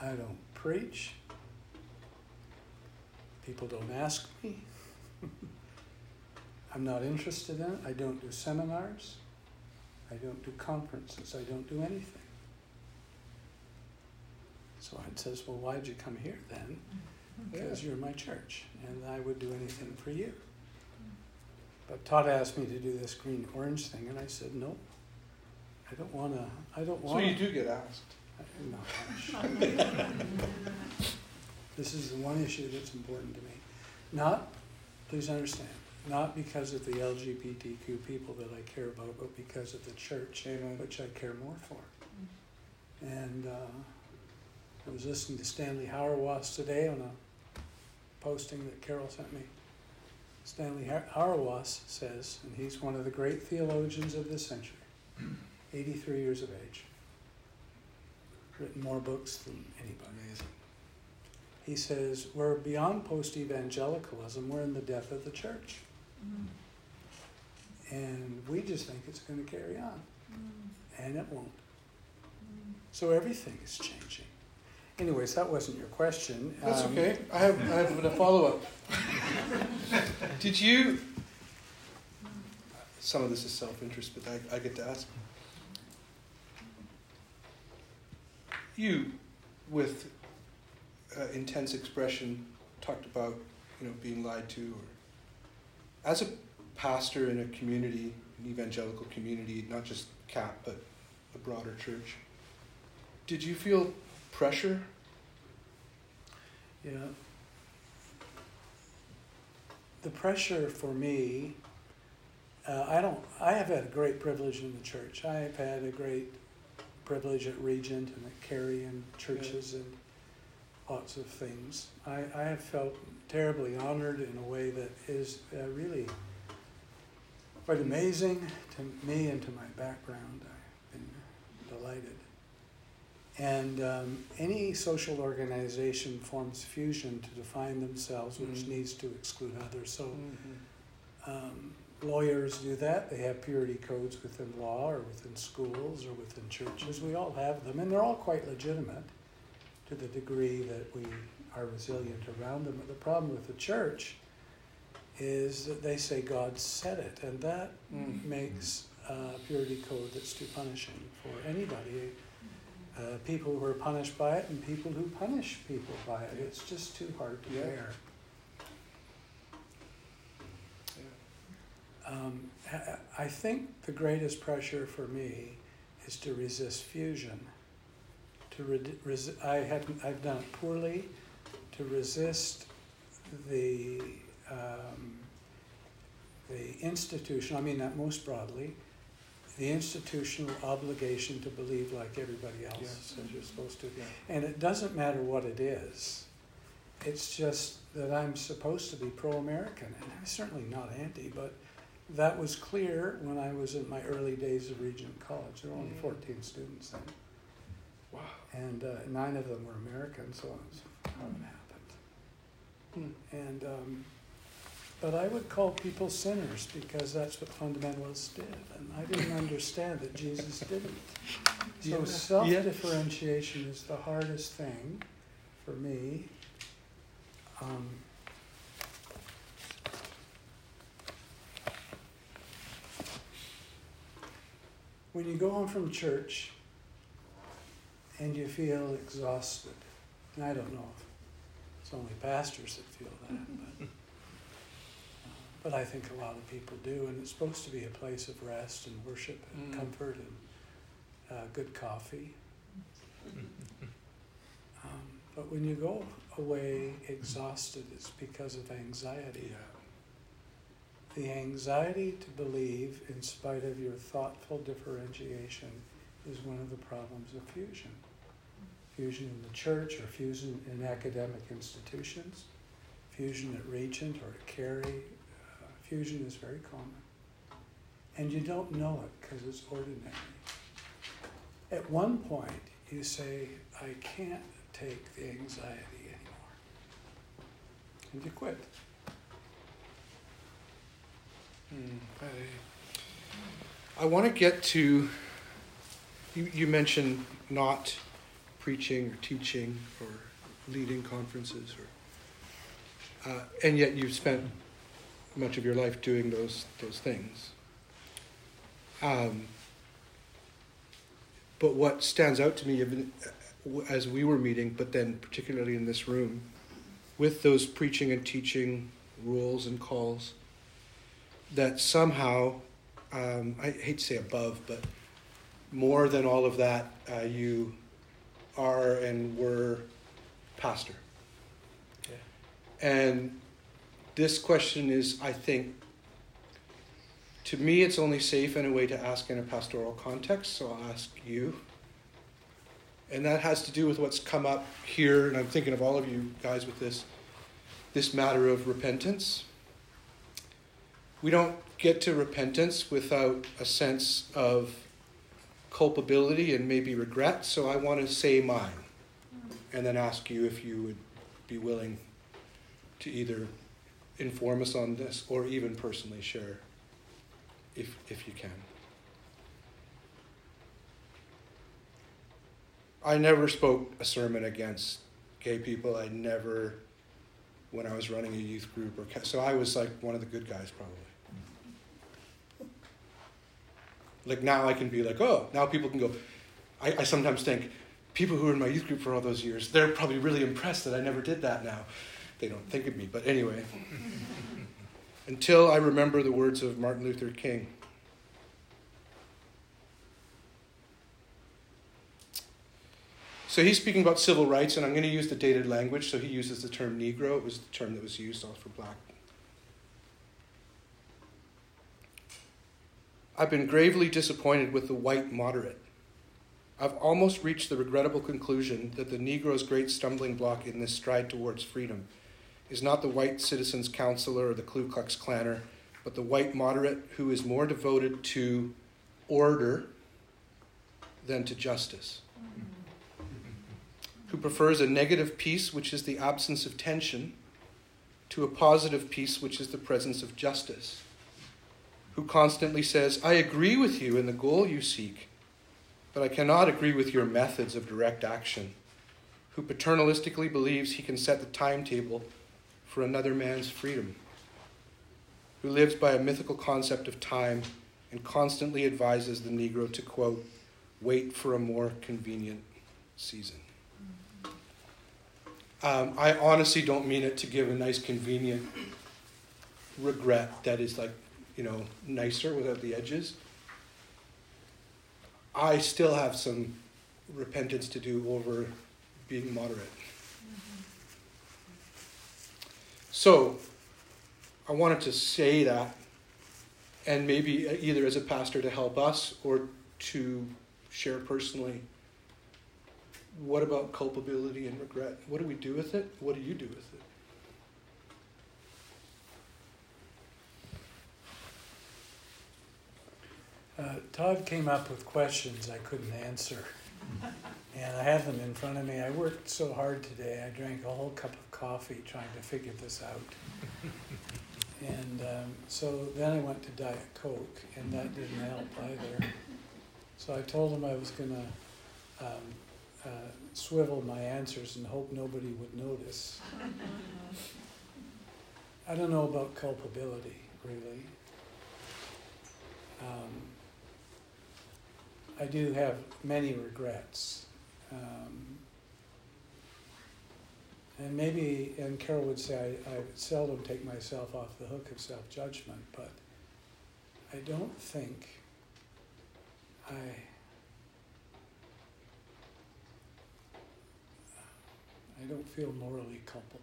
I don't preach, people don't ask me. I'm not interested in it. I don't do seminars. I don't do conferences. I don't do anything. So I says, Well, why'd you come here then? Because you're my church, and I would do anything for you. But Todd asked me to do this green orange thing, and I said, No. I don't want to. I don't want. So you do get asked. No. this is the one issue that's important to me. Not, please understand, not because of the LGBTQ people that I care about, but because of the church, Amen. which I care more for. And uh, I was listening to Stanley Hauerwas today on a posting that Carol sent me. Stanley Hauerwas says, and he's one of the great theologians of this century, 83 years of age, written more books than anybody. Amazing. He says, We're beyond post evangelicalism, we're in the death of the church. Mm-hmm. And we just think it's going to carry on. Mm-hmm. And it won't. Mm-hmm. So everything is changing. Anyways, that wasn't your question. That's Um, okay. I have, I have a follow up. Did you? Some of this is self interest, but I, I get to ask. You, with uh, intense expression, talked about you know being lied to, or as a pastor in a community, an evangelical community, not just CAP, but a broader church. Did you feel pressure Yeah. The pressure for me, uh, I don't, I have had a great privilege in the church. I have had a great privilege at Regent and at Carey and churches and lots of things. I, I have felt terribly honored in a way that is uh, really quite amazing to me and to my background. I've been delighted. And um, any social organization forms fusion to define themselves, which Mm. needs to exclude others. So Mm-hmm. um, lawyers do that. They have purity codes within law or within schools or within churches. We all have them, and they're all quite legitimate to the degree that we are resilient around them. But the problem with the church is that they say God said it, and that Mm. makes a purity code that's too punishing for anybody. Uh, people who are punished by it and people who punish people by it. It's just too hard to Yeah. bear. Um, I- think the greatest pressure for me is to resist fusion. To re- resi- I have I've done it poorly. To resist the um, the institution. I mean that most broadly. The institutional obligation to believe like everybody else Yes. as you're supposed to. Yeah. And it doesn't matter what it is. It's just that I'm supposed to be pro American, and I'm certainly not anti, but that was clear when I was in my early days of Regent College. There were only Mhm. 14 students then, Wow. and uh, nine of them were American, so it was how it happened. Hmm. And um, but I would call people sinners because that's what fundamentalists did, and I didn't understand that Jesus didn't. So Yeah. self differentiation is the hardest thing for me. Um, when you go home from church and you feel exhausted, and I don't know if it's only pastors that feel that, but, but I think a lot of people do, and it's supposed to be a place of rest and worship and Mm. comfort and uh, good coffee. Um, but when you go away exhausted, it's because of anxiety. The anxiety to believe, in spite of your thoughtful differentiation, is one of the problems of fusion. Fusion in the church, or fusion in academic institutions, fusion at Regent or at Carey. Uh, fusion is very common. And you don't know it because it's ordinary. At one point, you say, I can't take the anxiety anymore. And you quit. Hmm. I, I want to get to. You, you mentioned not preaching or teaching or leading conferences, or, uh, and yet you've spent much of your life doing those those things. Um, but what stands out to me, even uh, as we were meeting, but then particularly in this room, with those preaching and teaching rules and calls, that somehow, um, I hate to say above, but more than all of that, uh, you are and were pastor. Yeah. And this question is, I think, to me, it's only safe in a way to ask in a pastoral context, so I'll ask you. And that has to do with what's come up here, and I'm thinking of all of you guys with this this matter of repentance. We don't get to repentance without a sense of culpability and maybe regret, so I want to say mine and then ask you if you would be willing to either inform us on this or even personally share if, if you can. I never spoke a sermon against gay people. I never, when I was running a youth group, or so I was like one of the good guys probably. Like now I can be like, oh, now people can go. I, I sometimes think people who were in my youth group for all those years, they're probably really impressed that I never did that now. They don't think of me, but anyway. Until I remember the words of Martin Luther King. So he's speaking about civil rights, and I'm going to use the dated language. So he uses the term Negro. It was the term that was used for black. I've been gravely disappointed with the white moderate. I've almost reached the regrettable conclusion that the Negro's great stumbling block in this stride towards freedom is not the white citizens' counselor or the Ku Klux Klanner, but the white moderate who is more devoted to order than to justice, who prefers a negative peace, which is the absence of tension, to a positive peace, which is the presence of justice, who constantly says, I agree with you in the goal you seek, but I cannot agree with your methods of direct action, who paternalistically believes he can set the timetable for another man's freedom, who lives by a mythical concept of time and constantly advises the Negro to, quote, wait for a more convenient season. Um, I honestly don't mean it to give a nice, convenient regret that is like, you know, nicer without the edges. I still have some repentance to do over being moderate. So, I wanted to say that, and maybe either as a pastor to help us or to share personally what about culpability and regret? What do we do with it? What do you do with it? Uh, Todd came up with questions I couldn't answer. And I have them in front of me. I worked so hard today. I drank a whole cup of coffee trying to figure this out. And um, so then I went to Diet Coke, and that didn't help either. So I told him I was going to um, uh, swivel my answers and hope nobody would notice. I don't know about culpability, really. Um, I do have many regrets. Um, and maybe, and Carol would say, I, I seldom take myself off the hook of self judgment, but I don't think I. I don't feel morally culpable.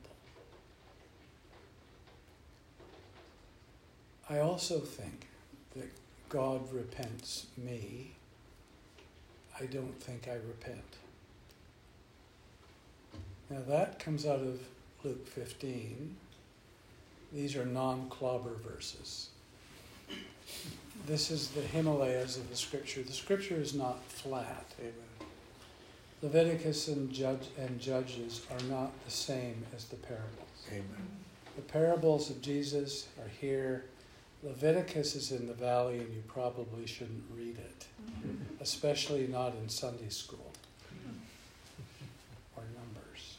I also think that God repents me. I don't think I repent. Now that comes out of Luke 15. These are non clobber verses. This is the Himalayas of the scripture. The scripture is not flat. Amen. Leviticus and, Judge, and Judges are not the same as the parables. Amen. The parables of Jesus are here. Leviticus is in the valley, and you probably shouldn't read it, mm-hmm. especially not in Sunday school or Numbers.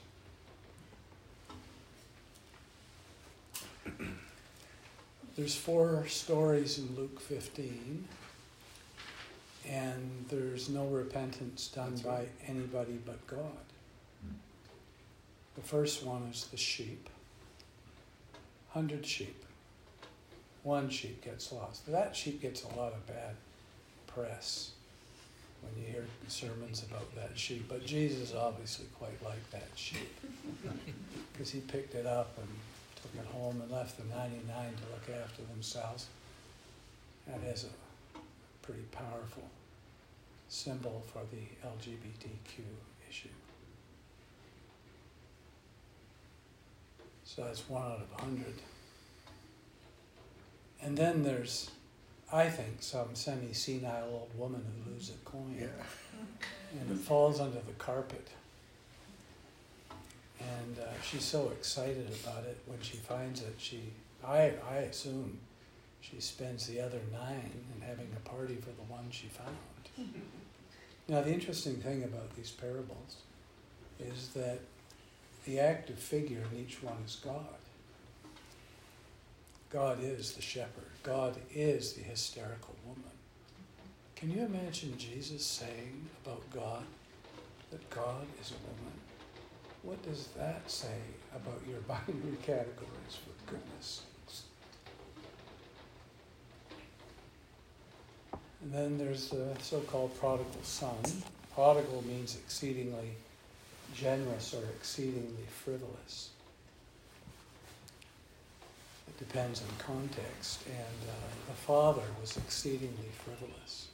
There's four stories in Luke 15 and there's no repentance done That's by right. anybody but God. Hmm. The first one is the sheep. Hundred sheep. One sheep gets lost. That sheep gets a lot of bad press when you hear sermons about that sheep. But Jesus obviously quite liked that sheep because he picked it up and took it home and left the 99 to look after themselves. That is a pretty powerful symbol for the LGBTQ issue. So that's one out of a hundred. And then there's, I think, some semi senile old woman who loses a coin Yeah. and it falls under the carpet. And uh, she's so excited about it when she finds it. She, I, I assume, she spends the other nine and having a party for the one she found. now, the interesting thing about these parables is that the active figure in each one is God. God is the shepherd. God is the hysterical woman. Can you imagine Jesus saying about God that God is a woman? What does that say about your binary categories, for goodness sakes? And then there's the so called prodigal son. Prodigal means exceedingly generous or exceedingly frivolous. It depends on context. And uh, the father was exceedingly frivolous.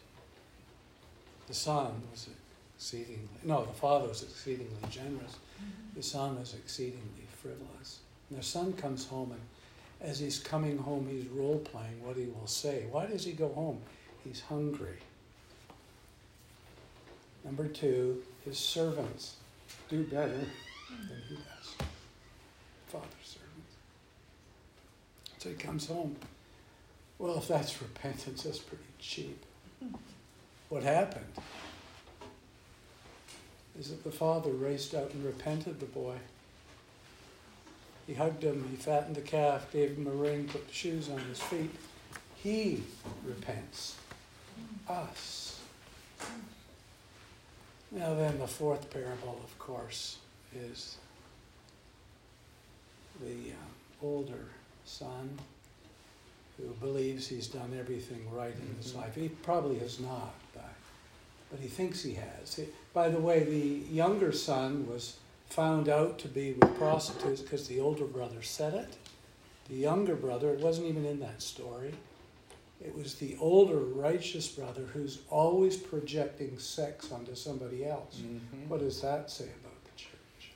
The son was exceedingly, no, the father was exceedingly generous. The son is exceedingly frivolous. And the son comes home, and as he's coming home, he's role playing what he will say. Why does he go home? He's hungry. Number two, his servants do better than he does. Father's servants. So he comes home. Well, if that's repentance, that's pretty cheap. What happened is that the father raised up and repented the boy. He hugged him, he fattened the calf, gave him a ring, put the shoes on his feet. He repents. Us. Now, then, the fourth parable, of course, is the uh, older son who believes he's done everything right in his Mhm. life. He probably has not, but, he thinks he has. He- by the way, the younger son was found out to be with prostitutes because the older brother said it. The younger brother, it wasn't even in that story. It was the older righteous brother who's always projecting sex onto somebody else. Mhm. What does that say about the church?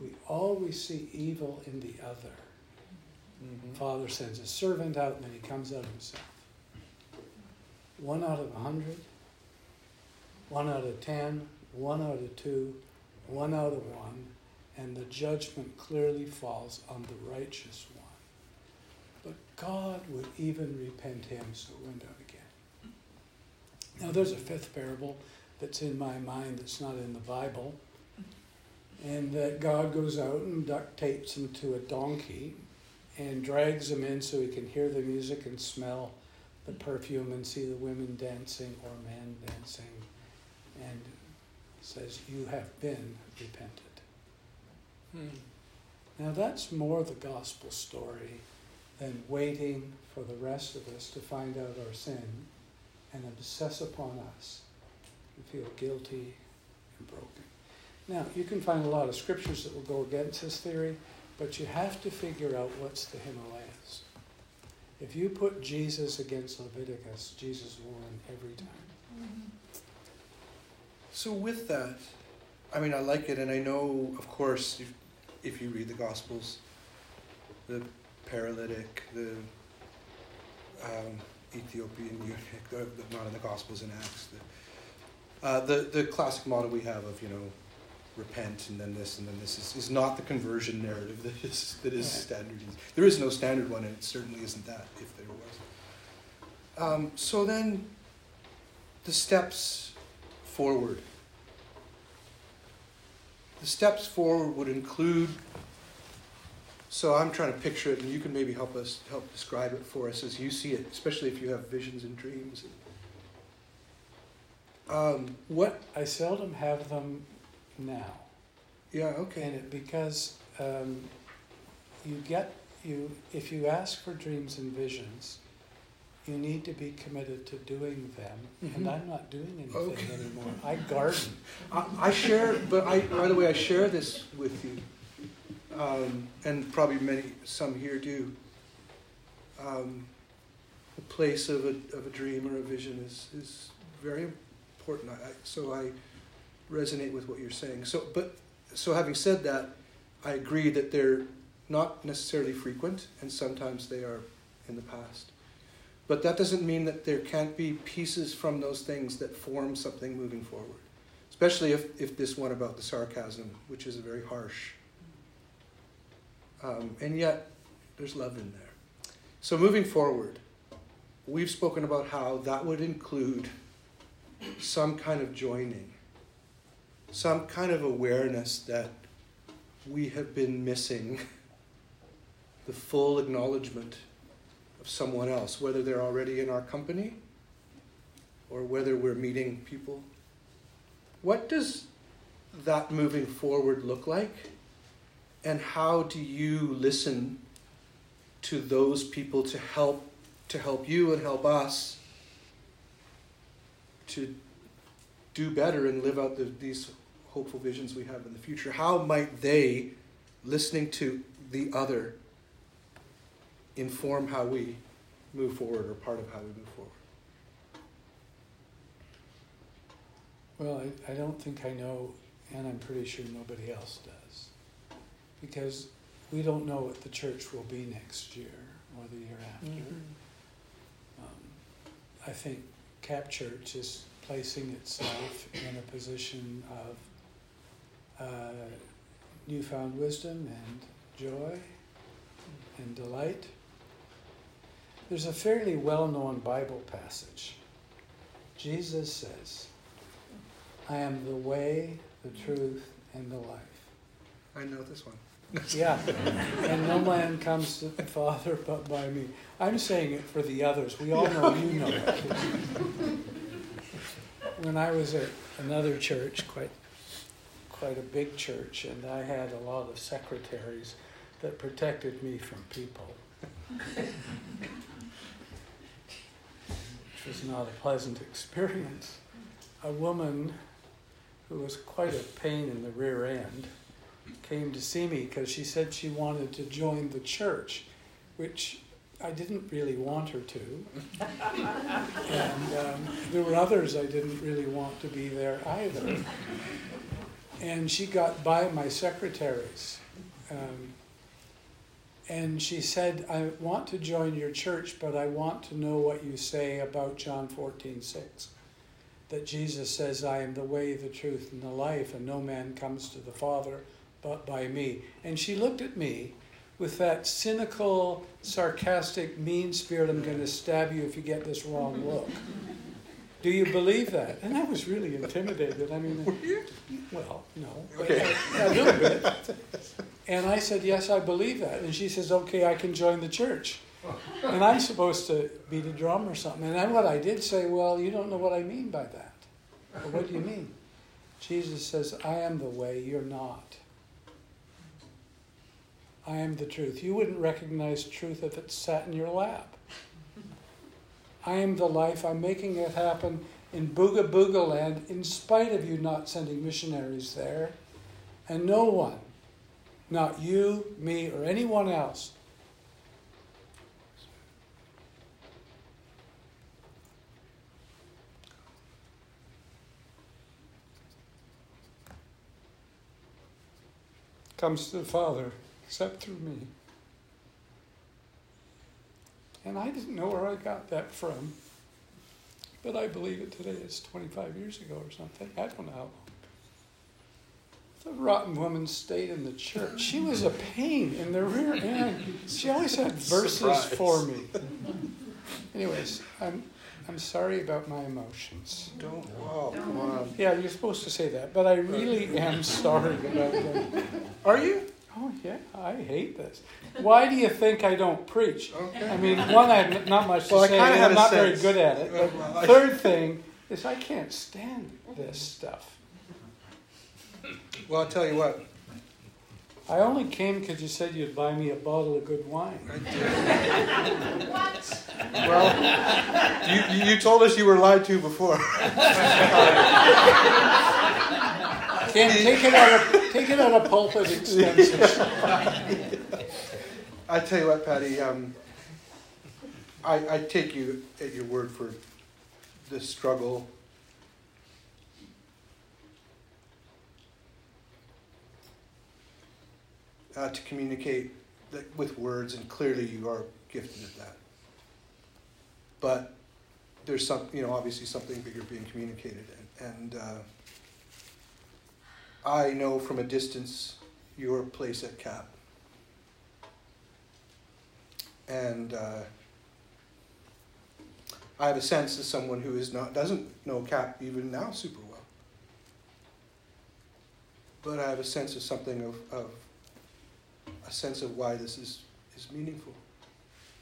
We always see evil in the other. Mhm. Father sends a servant out and then he comes out himself. One out of a hundred, one out of ten, one out of two, one out of one, and the judgment clearly falls on the righteous one. But God would even repent him, so it went out again. Now, there's a fifth parable that's in my mind that's not in the Bible. And that God goes out and duct tapes him to a donkey and drags him in so he can hear the music and smell the perfume and see the women dancing or men dancing. And says, You have been repented. Hmm. Now, that's more the gospel story than waiting for the rest of us to find out our sin and obsess upon us and feel guilty and broken. Now, you can find a lot of scriptures that will go against this theory, but you have to figure out what's the Himalayas. If you put Jesus against Leviticus, Jesus will win every time. So with that, I mean, I like it, and I know, of course, if, if you read the Gospels, the paralytic, the um, Ethiopian eunuch, the, the, not in the Gospels in Acts, the, uh, the the classic model we have of you know, repent and then this and then this is, is not the conversion narrative that is that is Right. standard. There is no standard one, and it certainly isn't that if there was. Um, so then, the steps forward. The steps forward would include. So I'm trying to picture it, and you can maybe help us help describe it for us as you see it, especially if you have visions and dreams. Um, what? I seldom have them now. Yeah. And Okay. it, because um, you get you if you ask for dreams and visions, you need to be committed to doing them. And Mhm. I'm not doing anything Okay. anymore. I garden. I, I share, but I, by the way, I share this with you, um, and probably many, some here do. Um, the place of a, of a dream or a vision is, is very important. I, so I resonate with what you're saying. So, but so having said that, I agree that they're not necessarily frequent, and sometimes they are in the past. But that doesn't mean that there can't be pieces from those things that form something moving forward especially if, if this one about the sarcasm, which is very harsh. Um, and yet, there's love in there. So, moving forward, we've spoken about how that would include some kind of joining, some kind of awareness that we have been missing the full acknowledgement of someone else, whether they're already in our company or whether we're meeting people what does that moving forward look like? And how do you listen to those people to help to help you and help us to do better and live out the, these hopeful visions we have in the future, how might they, listening to the other, inform how we move forward or part of how we move forward? Well, I, I don't think I know, and I'm pretty sure nobody else does. Because we don't know what the church will be next year or the year after. Um, I think Cap Church is placing itself in a position of uh, newfound wisdom and joy and delight. There's a fairly well known Bible passage. Jesus says, I am the way, the truth, and the life. I know this one. Yeah, and no man comes to the Father but by me. I'm saying it for the others. We all know you know it. When I was at another church, quite quite a big church, and I had a lot of secretaries that protected me from people. Was not a pleasant experience. A woman who was quite a pain in the rear end came to see me because she said she wanted to join the church, which I didn't really want her to. and um, there were others I didn't really want to be there either. And she got by my secretaries. Um, and she said, I want to join your church, but I want to know what you say about John 14, 6. That Jesus says, I am the way, the truth, and the life, and no man comes to the Father but by me. And she looked at me with that cynical, sarcastic, mean spirit, I'm going to stab you if you get this wrong look. Do you believe that? And I was really intimidated. I mean, well, no, Okay. a, a little bit. And I said, Yes, I believe that. And she says, Okay, I can join the church. And I'm supposed to beat a drum or something. And then what I did say, Well, you don't know what I mean by that. Well, what do you mean? Jesus says, I am the way, you're not. I am the truth. You wouldn't recognize truth if it sat in your lap. I am the life. I'm making it happen in Booga Booga land in spite of you not sending missionaries there. And no one, not you, me, or anyone else, comes to the Father except through me. And I didn't know where I got that from, but I believe it today. It's 25 years ago or something. I don't know. The rotten woman stayed in the church. She was a pain in the rear end. She always had verses Surprise. for me. Anyways, I'm, I'm sorry about my emotions. Don't. Oh, come on. Yeah, you're supposed to say that, but I really am sorry about them. Are you? Oh, yeah, I hate this. Why do you think I don't preach? Okay. I mean, one, I have not much to Well, I say, kinda and had I'm not very good at it. But well, I- third thing is I can't stand this stuff. Well, I'll tell you what. I only came because you said you'd buy me a bottle of good wine. Did. Well, you, you- you told us you were lied to before. Can't take it out of take it out of pulpit expenses. I tell you what, Paddy. Um, I, I take you at your word for the struggle. Uh, to communicate with words, and clearly you are gifted at that. But there's some, you know, obviously something bigger being communicated, and, and uh, I know from a distance your place at CAP. And uh, I have a sense as someone who is not doesn't know CAP even now super well. But I have a sense of something of, of a sense of why this is, is meaningful.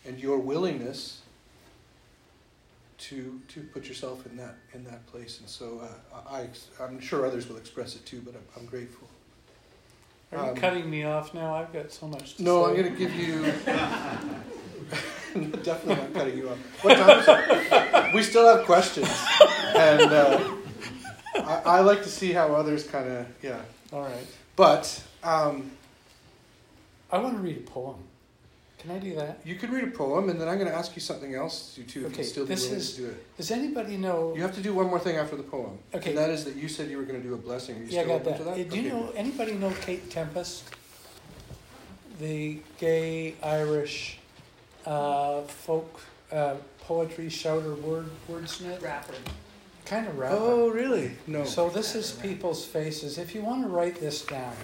And your willingness to to put yourself in that in that place. And so uh, I I'm sure others will express it too, but I'm, I'm grateful. Are you Um, cutting me off now? I've got so much to No, say. I'm going to give you. Definitely not cutting you off. What time is it? We still have questions, and uh, I, I like to see how others kind of yeah. All right. But um, I want to read a poem. Can I do that? you could read a poem, and then I'm going to ask you something else to too. If Okay, you still be this willing is- to do it. Does anybody know? You have to do one more thing after the poem. Okay. And that is that you said you were going to do a blessing. Are you yeah, I still got open that. to Uh, that? Do you know anybody know Kate Tempest? The gay Irish uh, folk uh, poetry shouter word wordsmith, Rapper. kind of rapper. Oh, really? No. So this is people's faces. If you want to write this down,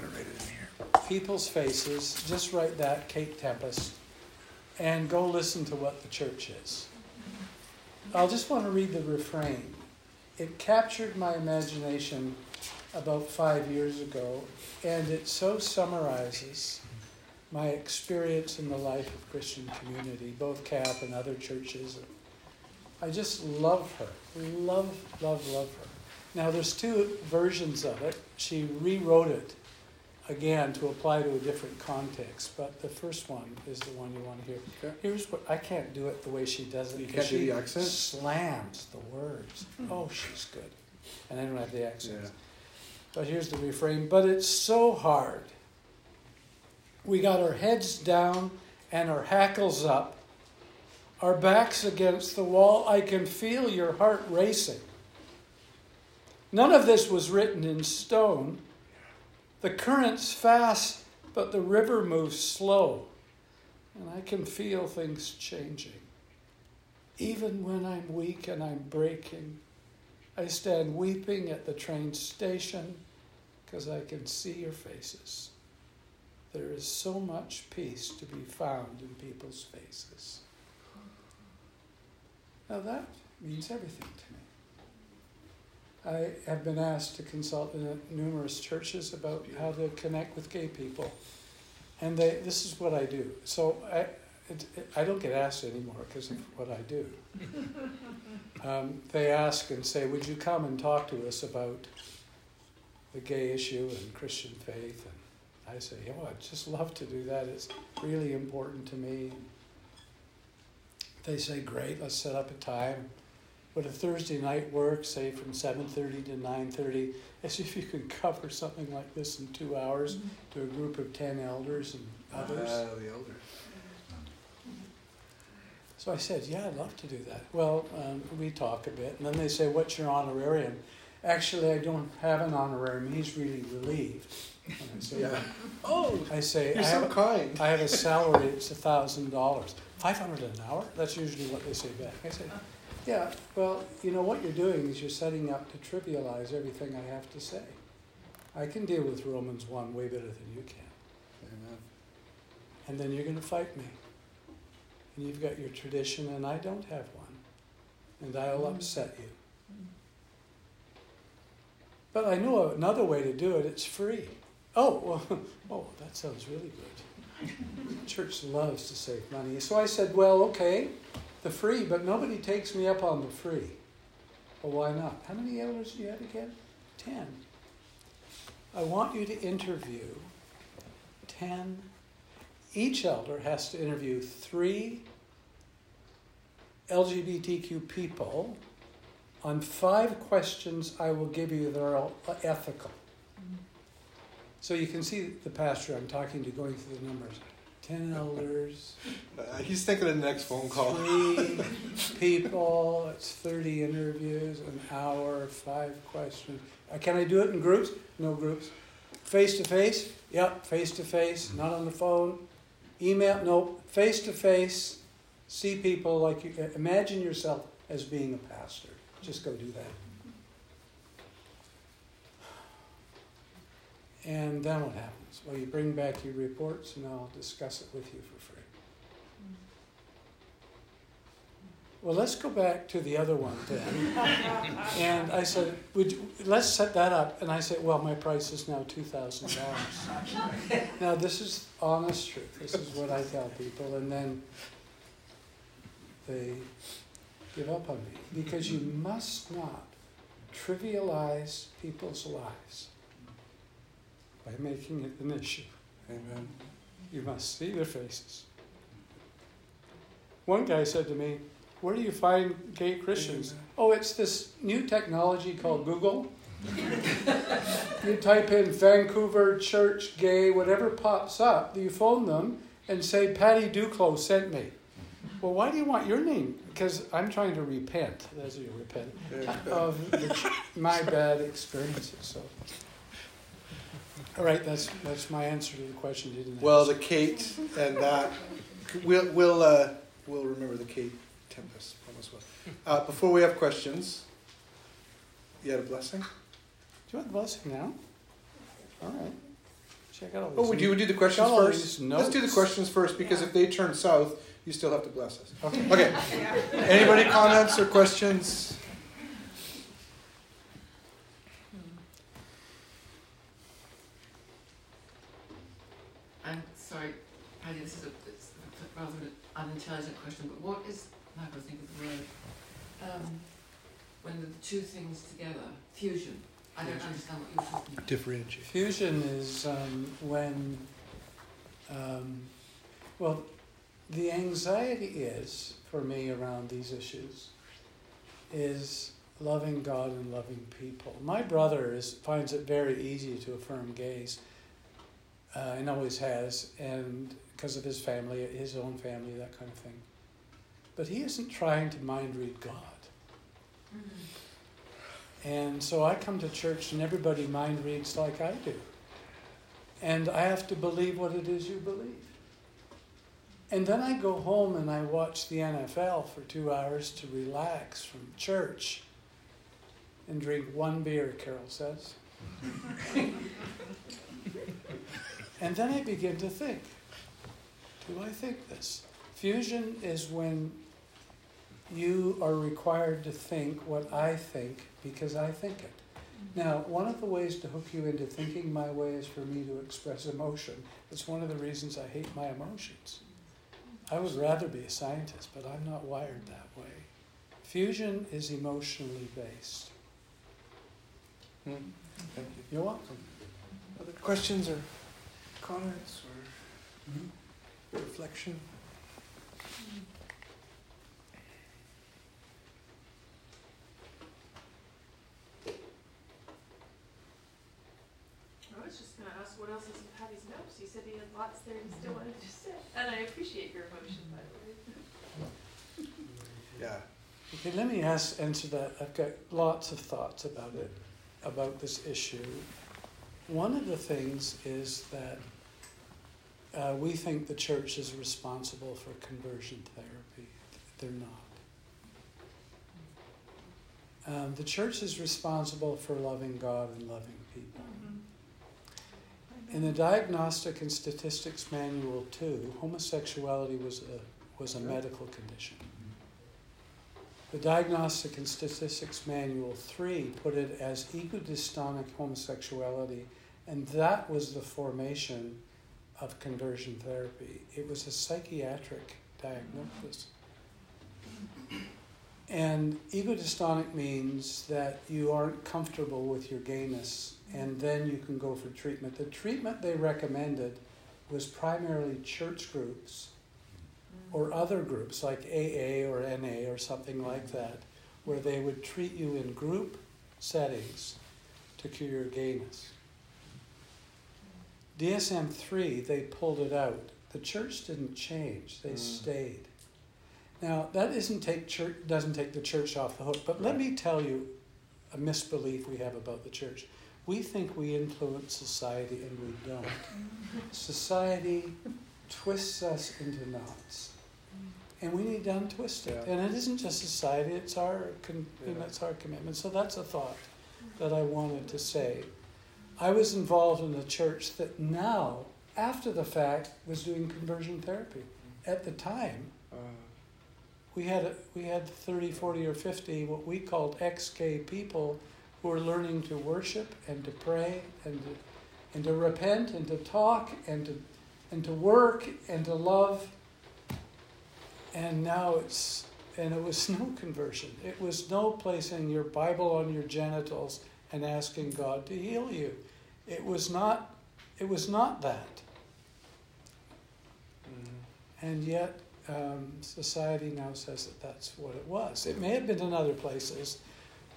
people's faces, just write that, Kate Tempest, and go listen to what the church is. I'll just want to read the refrain. It captured my imagination about five years ago, and it so summarizes my experience in the life of Christian community, both CAP and other churches. I just love her. Love, love, love her. Now, there's two versions of it. She rewrote it again to apply to a different context, but the first one is the one you want to hear. Okay. Here's what I can't do it the way she does it. You 'cause can't do she the accent? Slams the words. Mm-hmm. Oh, she's good. And I don't have the accent. Yeah. But here's the refrain. But it's so hard. We got our heads down and our hackles up, our backs against the wall. I can feel your heart racing. None of this was written in stone. The current's fast, but the river moves slow. And I can feel things changing. Even when I'm weak and I'm breaking, I stand weeping at the train station because I can see your faces. There is so much peace to be found in people's faces. Now that means everything. I have been asked to consult in numerous churches about how to connect with gay people, and they, this is what I do. So I, it, it, I don't get asked anymore because of what I do. Um, they ask and say, "Would you come and talk to us about the gay issue and Christian faith?" And I say, "Oh, I'd just love to do that. It's really important to me." They say, "Great, let's set up a time." Would a Thursday night work, say from seven thirty to nine thirty? As if you could cover something like this in two hours to a group of ten elders and others. Uh, the elder. So I said, yeah, I'd love to do that. Well, um, we talk a bit, and then they say, what's your honorarium? Actually, I don't have an honorarium. He's really relieved. And I say, Yeah. Oh, I say, you're I so have, kind. I have a salary. It's a thousand dollars. Five hundred an hour. That's usually what they say back. I say, yeah. Well, you know what you're doing is you're setting up to trivialize everything I have to say. I can deal with Romans one way better than you can Amen. and then you're going to fight me. And you've got your tradition, and I don't have one. And I'll mm. upset you. Mm. But I know another way to do it, it's free. Oh, well, oh, that sounds really good. Church loves to save money. So I said, well, okay, the free, but nobody takes me up on the free. Well, why not? How many elders do you have again? Ten. I want you to interview ten each elder has to interview three LGBTQ people on five questions I will give you that are ethical. Mm-hmm. So you can see the pastor I'm talking to going through the numbers. Ten elders, Uh, he's thinking of the next phone call. three people, it's 30 interviews, an hour, five questions. Uh, Can I do it in groups? No groups. Face to face? Yep, face to face, not on the phone. Email? Nope. Face to face, see people like you. uh, Imagine yourself as being a pastor. Just go do that. And then what happens? Well, you bring back your reports and I'll discuss it with you for free. Well, let's go back to the other one then. and I said, Would you, let's set that up. And I said, Well, my price is now $2,000. now, this is honest truth. This is what I tell people. And then they give up on me because you must not trivialize people's lives by making it an issue. Amen. Um, you must see their faces. One guy said to me, Where do you find gay Christians? Mm-hmm. Oh, it's this new technology called Google. you type in Vancouver church gay, whatever pops up, you phone them and say, Paddy Ducklow sent me. Well, why do you want your name? Because I'm trying to repent, as you repent, of the, my bad experiences. So, all right, that's that's my answer to the question didn't. Well, the Kate and that we'll we'll uh, we'll remember the Kate Tempest promise well. Uh, before we have questions, you had a blessing. do you want the blessing now? All right. Check out all Oh, these we do we do the questions first. Let's do the questions first because if they turn south, you still have to bless us. Okay. Okay. Anybody comments or questions? I'm sorry, Paddy, this is a, it's a rather an unintelligent question, but what is, now I think of the word, um, when the two things together, fusion, I don't understand what you're talking about. Differentiate. Fusion is um, when, um, well, the anxiety is, for me, around these issues, is loving God and loving people. My brother is, finds it very easy to affirm gays, uh, and always has, and because of his family, his own family, that kind of thing. But he isn't trying to mind read God. Mm-hmm. And so I come to church and everybody mind reads like I do. And I have to believe what it is you believe. And then I go home and I watch the NFL for two hours to relax from church and drink one beer, Carol says. and then I begin to think do I think this? Fusion is when you are required to think what I think because I think it. Now, one of the ways to hook you into thinking my way is for me to express emotion. It's one of the reasons I hate my emotions. I would rather be a scientist, but I'm not wired that way. Fusion is emotionally based. Hmm. Thank you. You're welcome. Other questions or comments or reflection? I was just gonna ask what else is in Paddy's notes. You said he had lots there and still wanted to say. And I appreciate your emotion, by the way. Yeah. Okay, let me ask, answer that. I've got lots of thoughts about it, about this issue. One of the things is that uh, we think the church is responsible for conversion therapy. They're not. Um, the church is responsible for loving God and loving people. In the Diagnostic and Statistics Manual 2, homosexuality was a, was a medical condition. The Diagnostic and Statistics Manual 3 put it as egodystonic homosexuality, and that was the formation of conversion therapy. It was a psychiatric diagnosis. And egodystonic means that you aren't comfortable with your gayness, and then you can go for treatment. The treatment they recommended was primarily church groups or other groups like AA or NA or something like that, where they would treat you in group settings to cure your gayness. DSM 3, they pulled it out. The church didn't change, they Mm. stayed. Now, that isn't take church, doesn't take the church off the hook, but let me tell you a misbelief we have about the church. We think we influence society and we don't. Society twists us into knots. And we need to untwist it. Yeah. And it isn't just society, it's our, con- Yeah. it's our commitment. So that's a thought that I wanted to say. I was involved in a church that now, after the fact, was doing conversion therapy. At the time, Uh, we had we had 30 40 or 50 what we called ex-gay people who were learning to worship and to pray and to, and to repent and to talk and to and to work and to love. And now it's and it was no conversion. It was no placing your bible on your genitals and asking god to heal you it was not it was not that mm, and yet, um, society now says that that's what it was. It may have been in other places,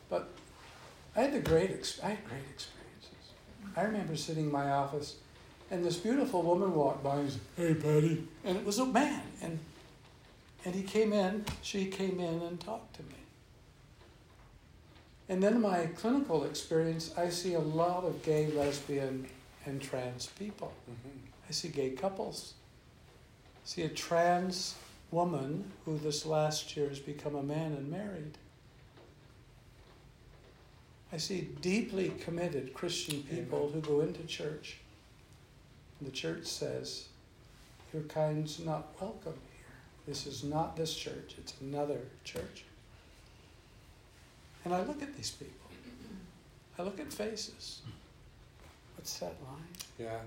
but I had the great, ex- I had great experiences. I remember sitting in my office, and this beautiful woman walked by and said, "Hey, Paddy," and it was a man, and and he came in. She came in and talked to me. And then in my clinical experience, I see a lot of gay, lesbian, and trans people. Mm-hmm. I see gay couples. I see a trans woman who this last year has become a man and married. I see deeply committed Christian people who go into church. And the church says, Your kind's not welcome here. This is not this church, it's another church. And I look at these people. I look at faces. What's that line? Yeah.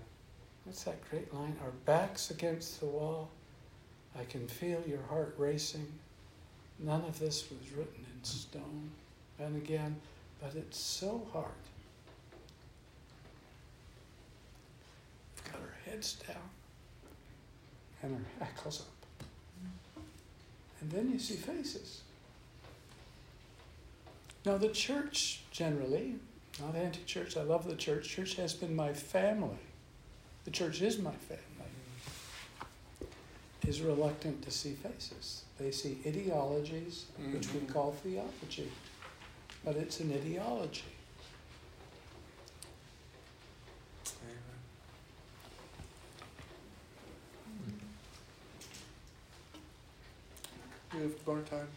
What's that great line? Our backs against the wall. I can feel your heart racing. None of this was written in stone. And again, but it's so hard. We've got our heads down and our hackles up. And then you see faces. Now, the church generally, not anti church, I love the church. Church has been my family. The church is my family. Is reluctant to see faces. They see ideologies, which we Mhm. call theology, but it's an ideology. You have more time?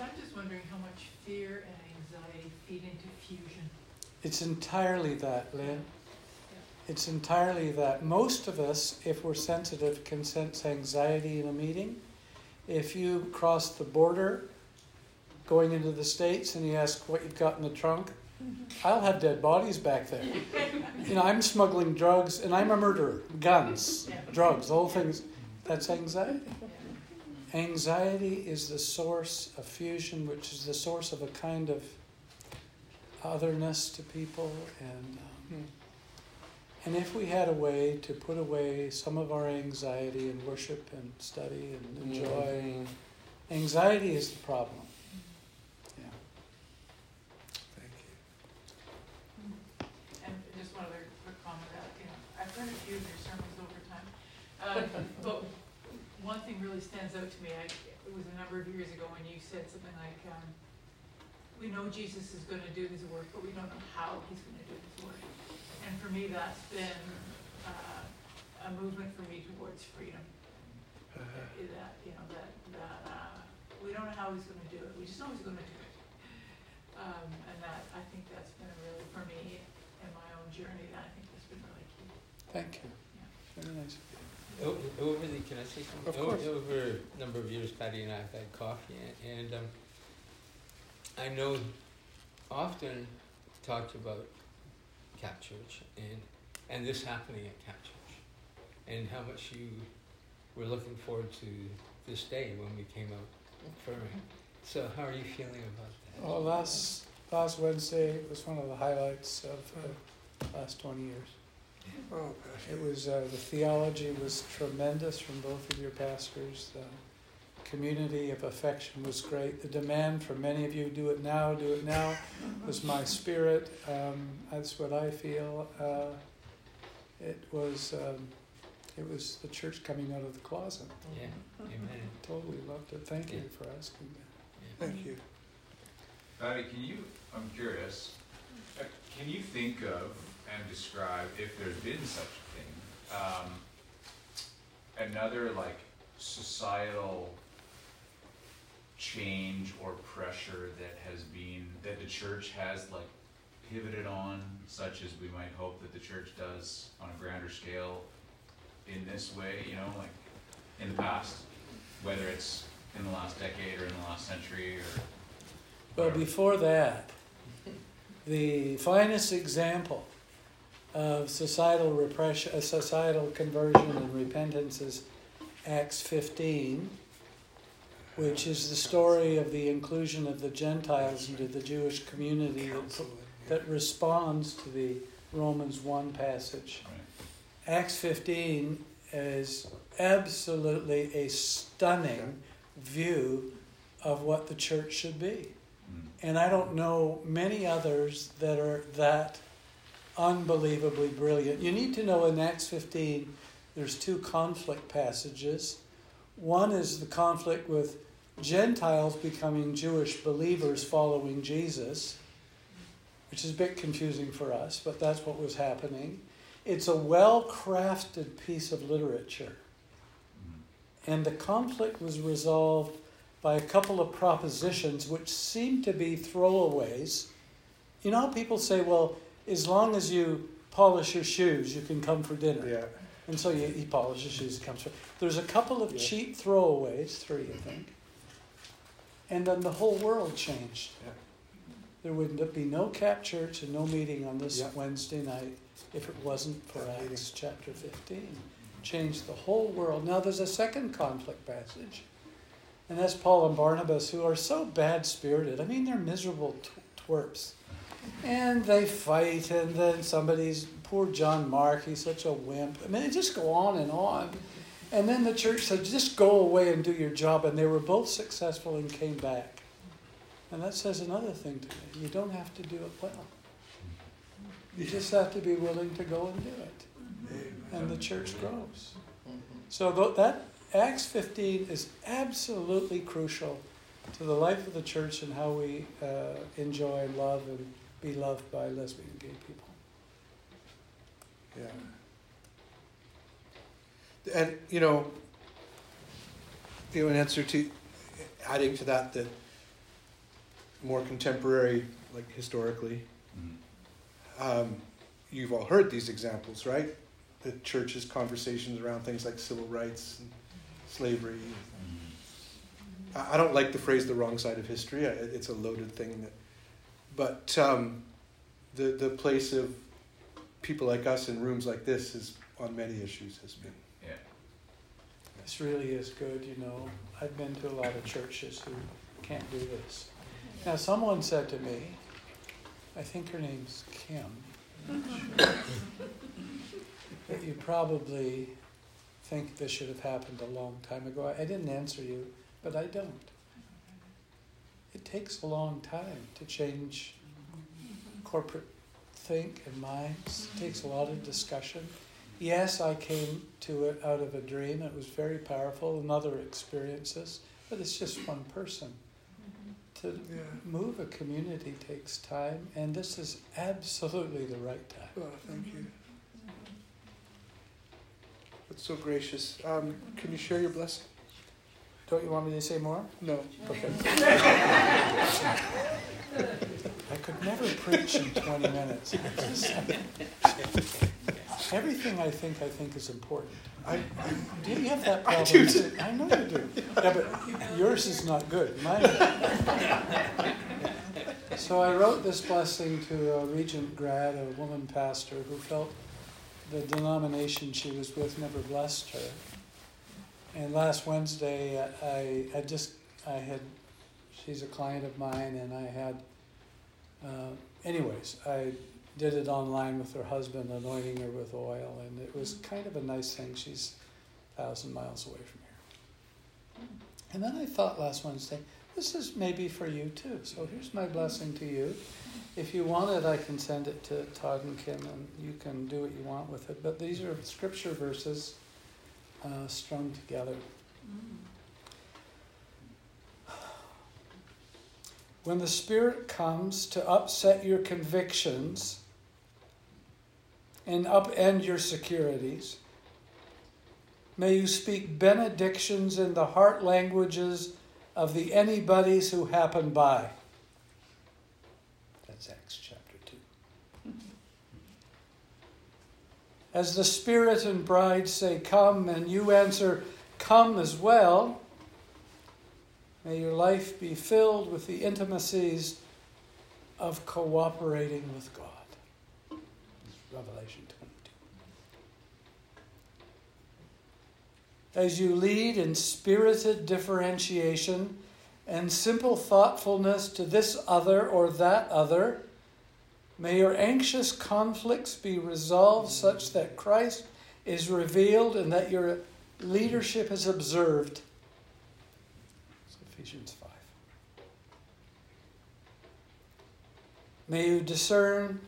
I'm just wondering how much fear and anxiety feed into fusion. It's entirely that, Lynn. It's entirely that. Most of us, if we're sensitive, can sense anxiety in a meeting. If you cross the border going into the States and you ask what you've got in the trunk, mm-hmm. I'll have dead bodies back there. You know, I'm smuggling drugs and I'm a murderer. Guns, drugs, the whole thing's that's anxiety. Anxiety is the source of fusion, which is the source of a kind of otherness to people. And, um, and if we had a way to put away some of our anxiety and worship and study and enjoy, Mhm. anxiety is the problem. Yeah. Thank you. And just one other quick comment that, you know, I've heard a few of your sermons over time. Um, but one thing really stands out to me, I, it was a number of years ago when you said something like, um, we know Jesus is gonna do his work, but we don't know how he's gonna do his work. And for me, that's been, uh, a movement for me towards freedom. Uh-huh. that, you know, that, that, uh, we don't know how he's gonna do it, we just know he's gonna do it. Um, and that, I think that's been really, for me, in my own journey, that I think that's been really key. Thank you. Yeah. Very nice. Over the, can I say something? Of course. Over a number of years, Paddy and I have had coffee, and, and um, I know often talked about Cap Church and and this happening at Cap Church, and how much you were looking forward to this day when we came out affirming. So, how are you feeling about that? Well, last last Wednesday was one of the highlights of the last 20 years. Oh. It was uh, the theology was tremendous from both of your pastors. The community of affection was great. The demand for many of you, do it now, do it now, was my spirit. Um, that's what I feel. Uh, it was um, it was the church coming out of the closet. Yeah, amen. Totally loved it. Thank you for asking that. Yeah. Thank you. Paddy, can you, I'm curious, uh, can you think of and describe if there's been such a thing? Um, another like societal change or pressure that has been, that the church has like pivoted on, such as we might hope that the church does on a grander scale in this way, you know, like in the past, whether it's in the last decade or in the last century or Well, whatever. before that, the finest example of societal repression, uh, societal conversion and repentance is Acts 15, which is the story of the inclusion of the Gentiles into the Jewish community that, that responds to the Romans 1 passage. Right. Acts 15 is absolutely a stunning view of what the church should be. Mm. And I don't know many others that are that unbelievably brilliant. You need to know in Acts 15, there's two conflict passages. One is the conflict with Gentiles becoming Jewish believers following Jesus, which is a bit confusing for us, but that's what was happening. It's a well crafted piece of literature. And the conflict was resolved by a couple of propositions which seem to be throwaways. You know people say, well, as long as you polish your shoes, you can come for dinner. Yeah. And so you, he polishes shoes comes for. There's a couple of Yeah. cheap throwaways, three, I think. And then the whole world changed. Yeah. There would be no cap church and no meeting on this Yeah. Wednesday night if it wasn't for That meeting. Acts chapter 15. Changed the whole world. Now there's a second conflict passage. And that's Paul and Barnabas, who are so bad spirited. I mean, they're miserable tw- twerps. And they fight, and then somebody's, poor John Mark, he's such a wimp. I mean, they just go on and on. And then the church said, just go away and do your job. And they were both successful and came back. And that says another thing to me. You don't have to do it well. You just have to be willing to go and do it. And the church grows. So that Acts 15 is absolutely crucial to the life of the church and how we uh, enjoy and love and be loved by lesbian and gay people. Yeah. And you know, you know, in answer to adding to that, that more contemporary, like historically, Mm. um, you've all heard these examples, right? The church's conversations around things like civil rights and slavery. Mm. I I don't like the phrase "the wrong side of history." It's a loaded thing, that, but um, the the place of people like us in rooms like this is on many issues has been. Yeah. This really is good, you know. I've been to a lot of churches who can't do this. Now, someone said to me, I think her name's Kim, that you probably think this should have happened a long time ago. I didn't answer you, but I don't. It takes a long time to change corporate think and minds. It takes a lot of discussion. Yes, I came to it out of a dream. It was very powerful and other experiences, but it's just one person. To Yeah. move a community takes time, and this is absolutely the right time. Oh, thank you. That's so gracious. Um, can you share your blessing? Don't you want me to say more? No. Okay. I could never preach in 20 minutes. Everything I think, I think is important. I, I Do you have that problem? I do too? I know you do. Yeah, but yours is not good. Mine. So I wrote this blessing to a regent grad, a woman pastor, who felt the denomination she was with never blessed her. And last Wednesday, I, I just, I had, she's a client of mine, and I had, uh, anyways, I did it online with her husband, anointing her with oil, and it was kind of a nice thing. She's a thousand miles away from here. And then I thought last Wednesday, this is maybe for you too. So here's my blessing to you. If you want it, I can send it to Todd and Kim, and you can do what you want with it. But these are scripture verses uh, strung together. When the Spirit comes to upset your convictions and upend your securities, may you speak benedictions in the heart languages of the anybodies who happen by. That's Acts chapter 2. As the Spirit and bride say, Come, and you answer, Come as well. May your life be filled with the intimacies of cooperating with God. Revelation 22. As you lead in spirited differentiation and simple thoughtfulness to this other or that other, May your anxious conflicts be resolved such that Christ is revealed and that your leadership is observed. It's Ephesians 5. May you discern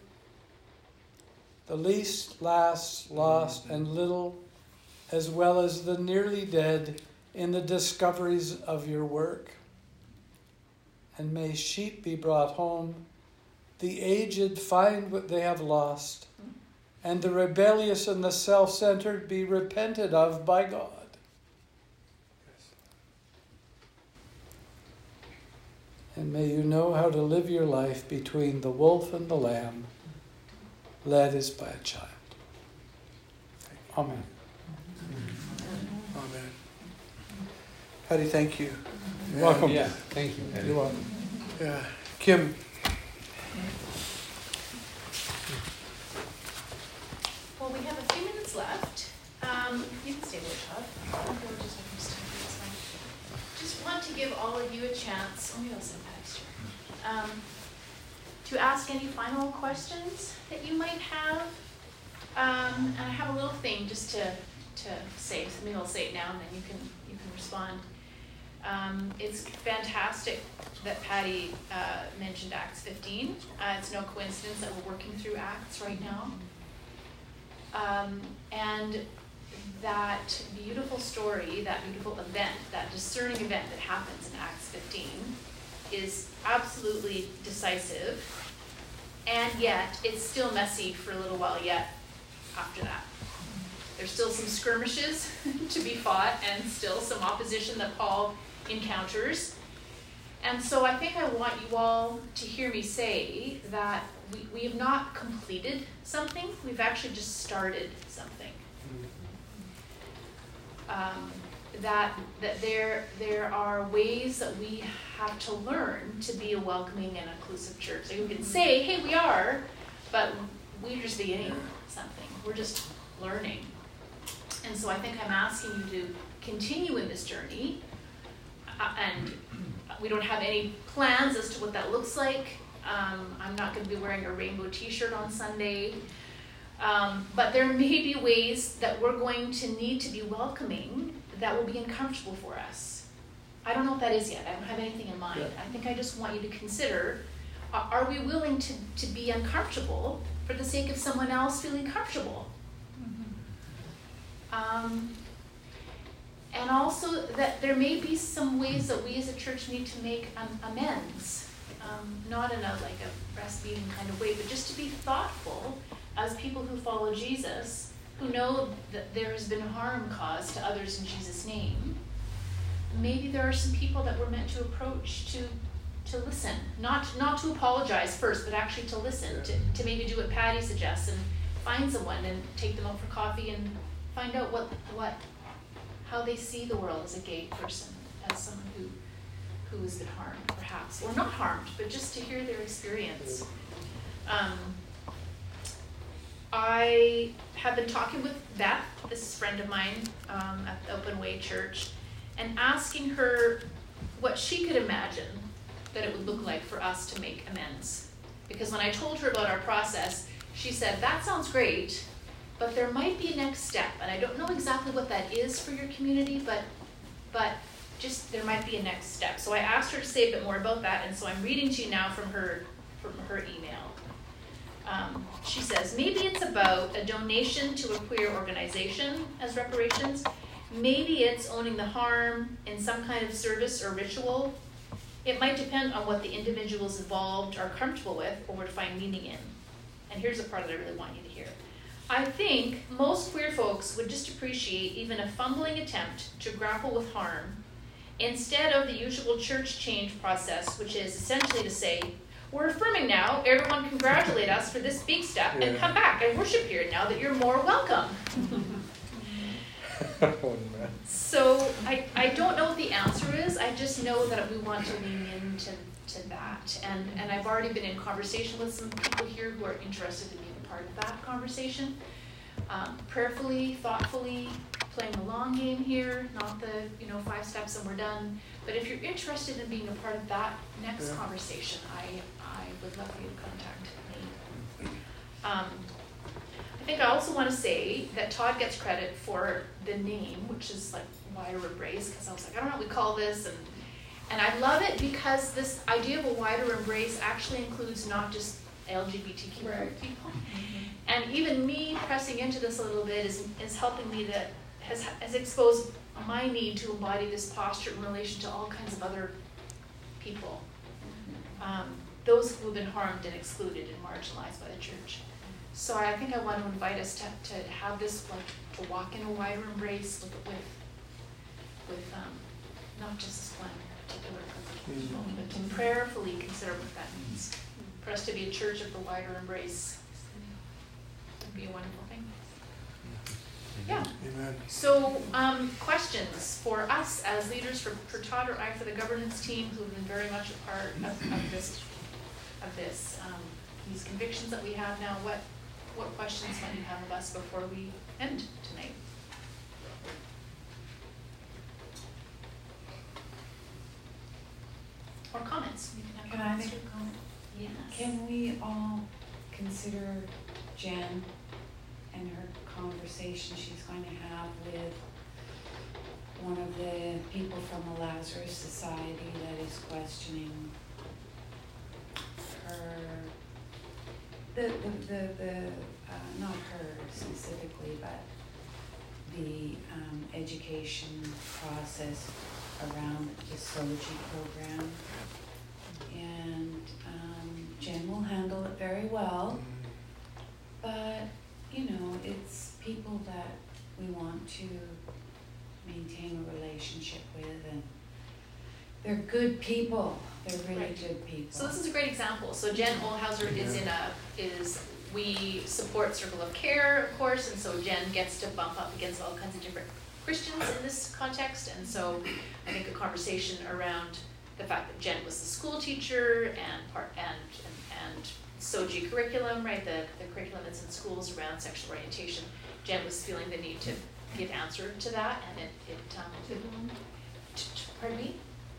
the least, last, lost, and little, as well as the nearly dead, in the discoveries of your work. And may sheep be brought home, the aged find what they have lost, and the rebellious and the self centered be repented of by God. And may you know how to live your life between the wolf and the lamb, led as by a child. Amen. Amen. Paddy, thank you. You're welcome. Yeah, thank you, Paddy. You're welcome. Yeah. Kim, Well, we have a few minutes left. Um, you can stay. I'll just want to give all of you a chance, in Paddy's chair. Um, to ask any final questions that you might have. Um, and I have a little thing just to, to say, so maybe I'll say it now and then you can, you can respond. Um, it's fantastic that Paddy, uh, mentioned Acts fifteen. Uh, it's no coincidence that we're working through Acts right now. Um, and that beautiful story, that beautiful event, that discerning event that happens in Acts 15 is absolutely decisive. And yet, it's still messy for a little while yet after that. There's still some skirmishes to be fought and still some opposition that Paul encounters. And so I think I want you all to hear me say that we, we have not completed something, we've actually just started something. Um, that that there there are ways that we have to learn to be a welcoming and inclusive church. Like we can say, hey, we are, but we're just beginning something. We're just learning. And so I think I'm asking you to continue in this journey. Uh, and we don't have any plans as to what that looks like. Um, I'm not going to be wearing a rainbow T-shirt on Sunday. Um, but there may be ways that we're going to need to be welcoming that will be uncomfortable for us. I don't know what that is yet. I don't have anything in mind. I think I just want you to consider are we willing to, to be uncomfortable for the sake of someone else feeling comfortable? Um, and also that there may be some ways that we as a church need to make um, amends. Um, not in a like a breastfeeding kind of way, but just to be thoughtful as people who follow Jesus, who know that there has been harm caused to others in Jesus' name. Maybe there are some people that we're meant to approach to to listen, not not to apologize first, but actually to listen, to, to maybe do what Paddy suggests and find someone and take them out for coffee and find out what what how they see the world as a gay person, as someone who who has been harmed, perhaps, or not harmed, but just to hear their experience. Um, I have been talking with Beth, this friend of mine um, at the Open Way Church, and asking her what she could imagine that it would look like for us to make amends. Because when I told her about our process, she said, That sounds great, but there might be a next step. And I don't know exactly what that is for your community, but, but just there might be a next step. So I asked her to say a bit more about that, and so I'm reading to you now from her, from her email. Um, she says, maybe it's about a donation to a queer organization as reparations. Maybe it's owning the harm in some kind of service or ritual. It might depend on what the individuals involved are comfortable with or would find meaning in. And here's the part that I really want you to hear. I think most queer folks would just appreciate even a fumbling attempt to grapple with harm instead of the usual church change process, which is essentially to say, we're affirming now, everyone congratulate us for this big step and come back and worship here now that you're more welcome. oh. So I, I don't know what the answer is. I just know that we want to lean into to that. And, and I've already been in conversation with some people here who are interested in being part of that conversation. Um, prayerfully, thoughtfully, playing the long game here, not the, you know, five steps and we're done. But if you're interested in being a part of that next Yeah. conversation, I, I would love for you to contact me. Um, I think I also wanna say that Todd gets credit for the name, which is like wider embrace, cause I was like, I don't know what we call this and and I love it because this idea of a wider embrace actually includes not just LGBTQ Right. people. And even me pressing into this a little bit is, is helping me to, has, has exposed my need to embody this posture in relation to all kinds of other people. Um, those who have been harmed and excluded and marginalized by the church. So I think I want to invite us to, to have this, like, to walk in a wider embrace with, with, with, um, not just this one particular group but to prayerfully consider what that means. For us to be a church of the wider embrace would be a wonderful thing. Yeah, Amen. so, um, questions for us as leaders, for, for Todd or I, for the governance team, who have been very much a part of, of this, of this, um, these convictions that we have now, what, what questions might you have of us before we end tonight? Or comments, can have Can I make a comment? Yes. Can we all consider Jen and her conversation she's going to have with one of the people from the Lazarus Society that is questioning her, the, the, the, the, uh, not her specifically, but the, um, education process around the SOGI program. And, um, Jen will handle it very well. But, you know, it's people that we want to maintain a relationship with and they're good people. They're really Right. good people. So this is a great example. So Jen Olhauser is in a, is, we support Circle of Care, of course, and so Jen gets to bump up against all kinds of different Christians in this context. And so I think a conversation around the fact that Jen was the school teacher and part, and, and, and SOGI curriculum, right, the, the curriculum that's in schools around sexual orientation. Jen was feeling the need to give answer to that and it, it, um, t- t- pardon me?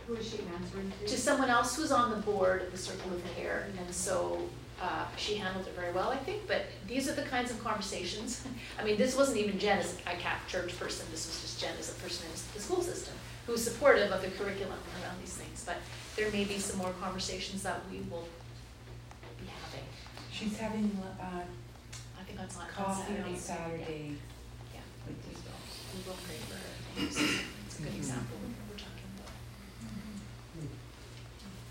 Who is she answering to? to someone else who's on the board of the Circle of Care, and so uh, she handled it very well, I think. But these are the kinds of conversations. I mean, this wasn't even Jen as a CAP church person. This was just Jen as a person in the school system who's supportive of the curriculum around these things. But there may be some more conversations that we will. She's having, uh, I think that's on on coffee on Saturday Yeah. with these girls. We will pray for her. I It's it's a good example of what we're talking about.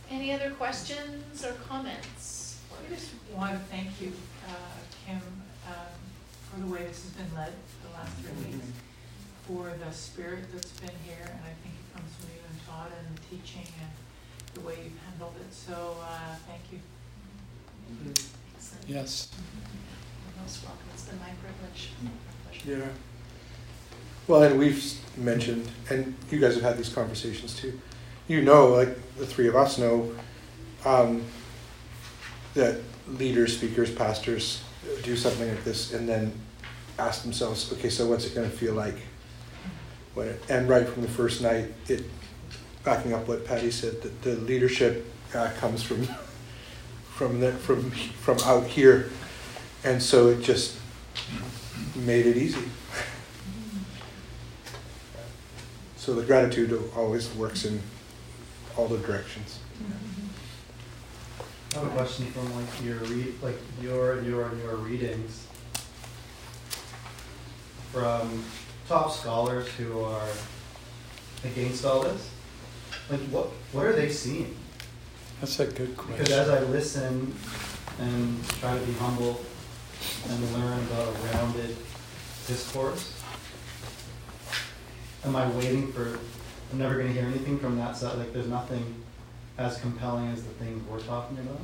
Any other questions or comments? I just want to thank you, uh, Kim, um, for the way this has been led the last three weeks, for the spirit that's been here, and I think it comes from you and Todd and the teaching and the way you've handled it, so, uh, thank you. Excellent. Yes. You're most welcome. It's been my privilege. Yeah. Well, and we've mentioned, and you guys have had these conversations too. You know, like the three of us know, um, that leaders, speakers, pastors do something like this and then ask themselves, okay, so what's it going to feel like? When it, and right from the first night, it backing up what Paddy said, that the leadership uh, comes from from the, from from out here, and so it just made it easy. So the gratitude always works in all the directions. I have a question from like your read, like your, your, your readings from top scholars who are against all this. Like what, what are they seeing? That's a good question. Because as I listen and try to be humble and learn about a rounded discourse, am I waiting for, I'm never gonna hear anything from that side, like there's nothing as compelling as the things we're talking about?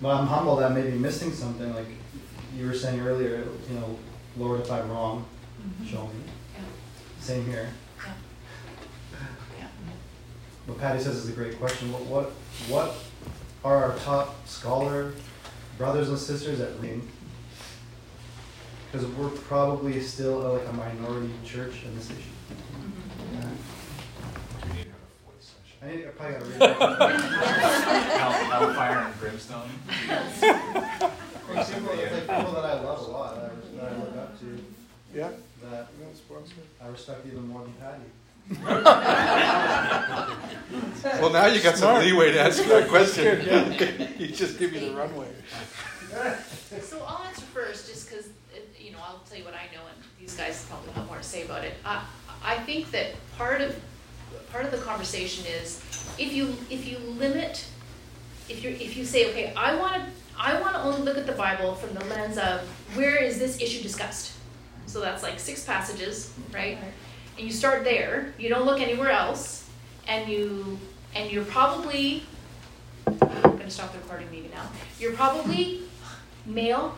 But I'm humble that I may be missing something, like you were saying earlier, you know, Lord, if I'm wrong, mm-hmm. show me. Yeah. Same here. Yeah. Yeah. What Paddy says is a great question. What, what, what are our top scholar brothers and sisters at reading? Because we're probably still uh, like a minority church in this issue. Do we need to have a voice session? I, think I probably gotta read that. Hell, hellfire and brimstone? Like people, it's like people that I love a lot, that I, that I look up to, Yeah? that I respect even more than Paddy. Well, now you got some leeway to answer that question. Good, yeah. You just give me the runway. So I'll answer first, just because, you know, I'll tell you what I know, and these guys probably have more to say about it. I, I think that part of, part of the conversation is, if you, if you limit, if you're, if you say, okay, I wanna, I wanna only look at the Bible from the lens of, where is this issue discussed? So that's like six passages, right? And you start there, you don't look anywhere else, and you, and you're probably, I'm gonna stop the recording maybe now. You're probably male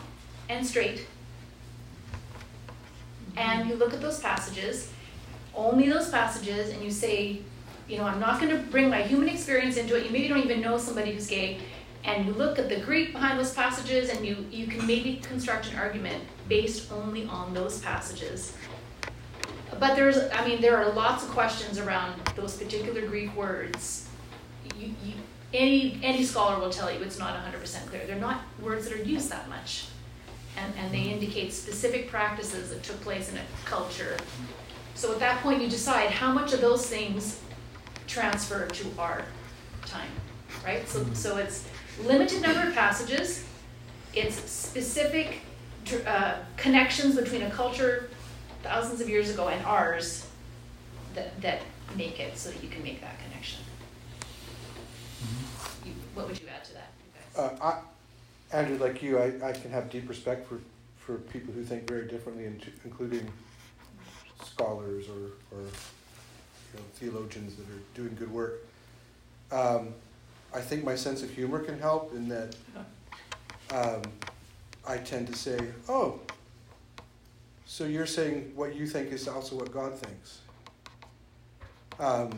and straight. And you look at those passages, only those passages, and you say, you know, I'm not gonna bring my human experience into it. You maybe don't even know somebody who's gay. And you look at the Greek behind those passages and you, you can maybe construct an argument based only on those passages. But there's, I mean, there are lots of questions around those particular Greek words. You, you, any, any scholar will tell you it's not 100% clear. They're not words that are used that much. And, and they indicate specific practices that took place in a culture. So at that point, you decide how much of those things transfer to our time, right? So, so it's limited number of passages, it's specific uh, connections between a culture thousands of years ago and ours that, that make it so that you can make that connection. You, what would you add to that, you guys? Uh, I, Andrew, like you, I, I can have deep respect for, for people who think very differently, including scholars or, or you know, theologians that are doing good work. Um, I think my sense of humor can help in that um, I tend to say, "Oh, so you're saying what you think is also what God thinks," um,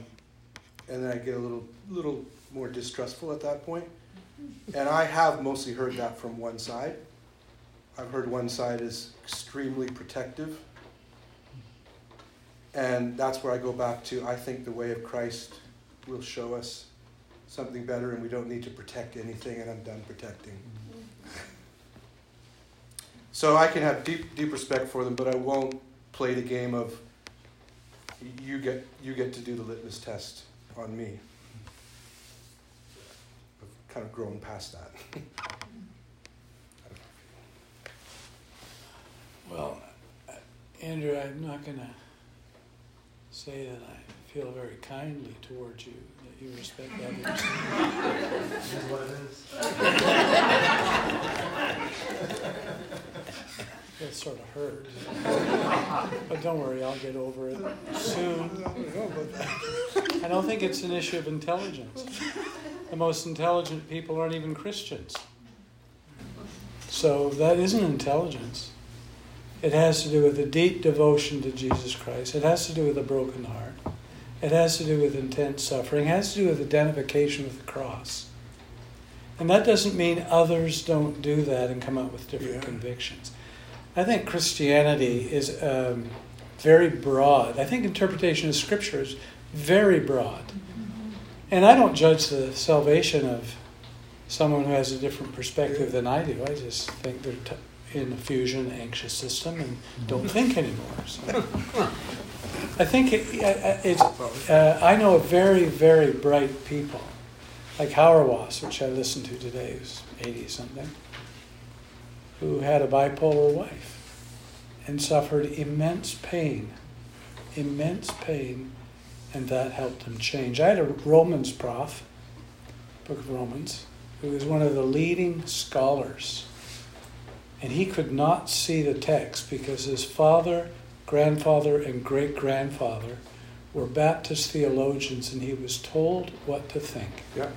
and then I get a little little more distrustful at that point. And I have mostly heard that from one side. I've heard one side is extremely protective. And that's where I go back to I think the way of Christ will show us something better and we don't need to protect anything and I'm done protecting. So I can have deep deep respect for them, but I won't play the game of you get you get to do the litmus test on me. I've kind of grown past that. Well, Andrew, I'm not gonna say that I feel very kindly towards you, you respect others. This is what it is. That sort of hurt. But don't worry, I'll get over it soon. I don't think it's an issue of intelligence. The most intelligent people aren't even Christians. So that isn't intelligence. It has to do with a deep devotion to Jesus Christ. It has to do with a broken heart. It has to do with intense suffering. It has to do with identification with the cross. And that doesn't mean others don't do that and come up with different Yeah. convictions. I think Christianity is um, very broad. I think interpretation of Scripture is very broad. And I don't judge the salvation of someone who has a different perspective than I do. I just think they're t- in a fusion anxious system and don't think anymore. So. I think it, it's, uh, I know very, very bright people, like Hauerwas, which I listened to today, who's 80 something, who had a bipolar wife and suffered immense pain, immense pain, and that helped him change. I had a Romans prof, Book of Romans, who was one of the leading scholars. And he could not see the text because his father, grandfather, and great grandfather were Baptist theologians, and he was told what to think. Yeah.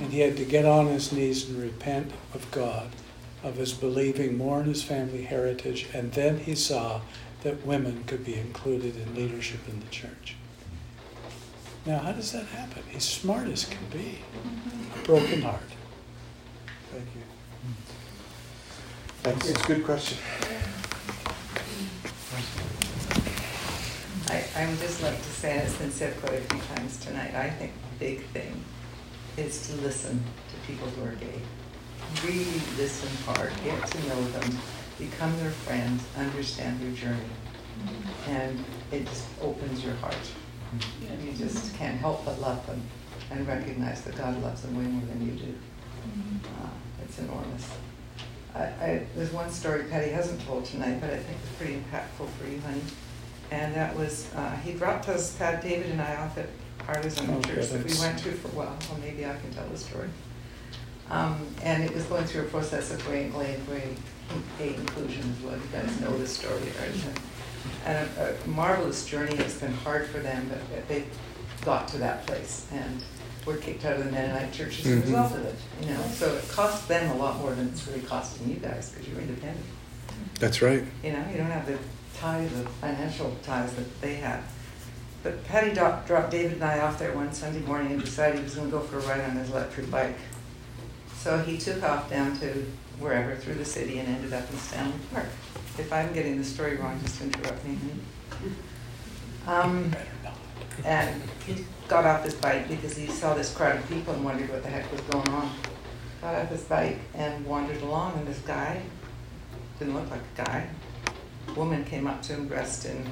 And he had to get on his knees and repent of God, of his believing more in his family heritage, and then he saw that women could be included in leadership in the church. Now, how does that happen? He's smart as can be. A broken heart. Thank you. Thanks. It's a good question. I, I would just like to say, and it's been said quite a few times tonight, I think the big thing is to listen to people who are gay. Really listen hard, get to know them, become their friends, understand their journey. And it just opens your heart. And you just can't help but love them and recognize that God loves them way more than you do. Uh, it's enormous. I, I, there's one story Paddy hasn't told tonight, but I think it's pretty impactful for you, honey. And that was, uh, he dropped us, Pat, David and I off at Artisan Oh, Church that we went to for a while, well, maybe I can tell the story. Um, and it was going through a process of grade, grade, grade, gay inclusion as well, you guys know this story Artisan. And a, a marvelous journey, it's been hard for them, but they got to that place and were kicked out of the Mennonite church as a result of it, you know? So it cost them a lot more than it's really costing you guys, because you're independent. That's right. You know, you don't have the ties, the financial ties that they had. But Paddy dropped, David and I off there one Sunday morning and decided he was gonna go for a ride on his electric bike. So he took off down to wherever, through the city, and ended up in Stanley Park. If I'm getting the story wrong, just interrupt me. Um, and he got off his bike because he saw this crowd of people and wondered what the heck was going on. Got off his bike and wandered along, and this guy, didn't look like a guy, woman came up to him dressed in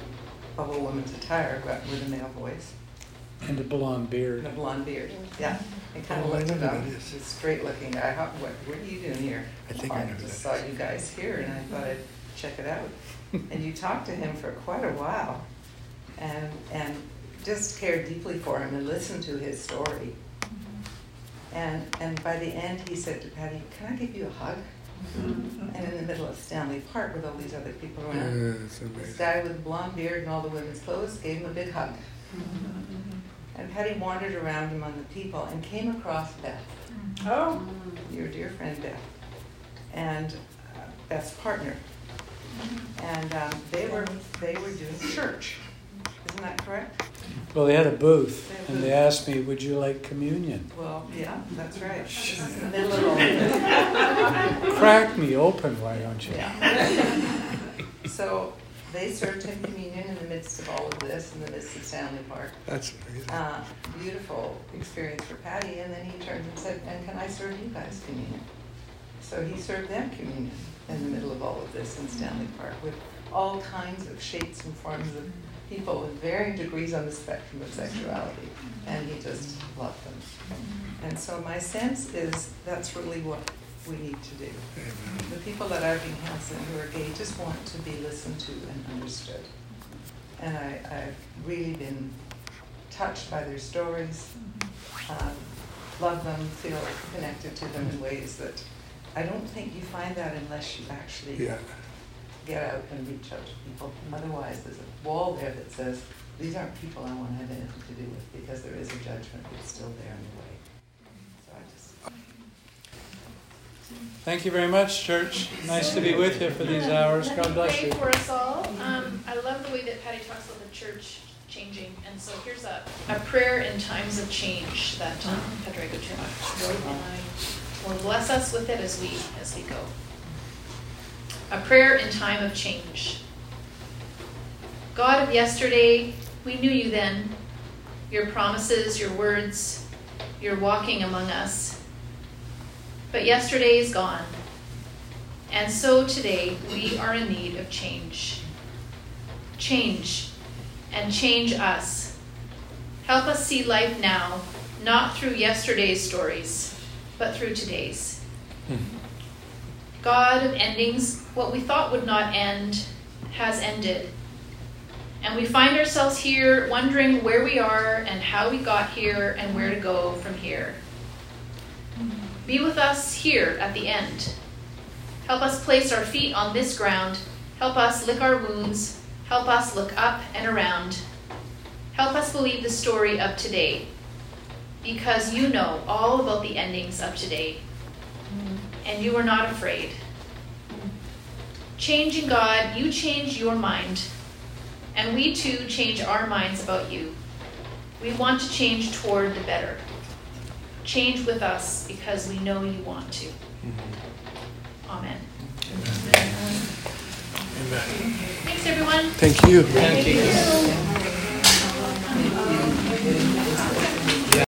a whole woman's attire, but with a male voice And a blonde beard. and a blonde beard. Yeah, and kind of Oh, I looked know at him. This straight looking guy. How, what, what are you doing here? I think "Oh, I know who just that saw you guys here, and I thought I'd check it out. and you talked to him for quite a while, and and just cared deeply for him and listened to his story. Mm-hmm. And and by the end, he said to Paddy, "Can I give you a hug?" And in the middle of Stanley Park with all these other people Yeah, around, it's this guy with the blonde beard and all the women's clothes gave him a big hug. And Paddy wandered around among the people and came across Beth, Oh. your dear friend Beth, and uh, Beth's partner. And um, they were they were doing church. Isn't that correct? Well, they had a booth, They had a and they asked me, "Would you like communion?" Well, yeah, that's right. This is in the middle of all this. Crack me open, why don't you? Yeah. So they served him communion in the midst of all of this, in the midst of Stanley Park. That's amazing. uh, beautiful experience for Paddy, and then he turned and said, "And can I serve you guys communion?" So he served them communion in the middle of all of this in Stanley Park with all kinds of shapes and forms of people with varying degrees on the spectrum of sexuality, and he just loved them. And so my sense is that's really what we need to do. The people at Irving Hansen who are gay just want to be listened to and understood. And I, I've really been touched by their stories, um, love them, feel connected to them in ways that I don't think you find that unless you actually Yeah. Get out and reach out to people. Otherwise, there's a wall there that says, these aren't people I want to have anything to do with because there is a judgment that's still there in the way. So I just. Thank you very much, church. Nice to be with you for these hours. God bless pray you. for us all. Um, I love the way that Paddy talks about the church changing, and so here's a, a prayer in times of change that um, Pedro Gutierrez wrote, and I will bless us with it as we as we go. A prayer in time of change. God of yesterday, we knew you then. Your promises, your words, your walking among us. But yesterday is gone. And so today, we are in need of change. Change, and change us. Help us see life now, not through yesterday's stories, but through today's. Hmm. God of endings, what we thought would not end has ended. And we find ourselves here wondering where we are and how we got here and where to go from here. Be with us here at the end. Help us place our feet on this ground. Help us lick our wounds. Help us look up and around. Help us believe the story of today. Because you know all about the endings of today. And you are not afraid. Changing God, you change your mind. And we too change our minds about you. We want to change toward the better. Change with us because we know you want to. Mm-hmm. Amen. Amen. Thank Thanks, everyone. Thank you. Thank you.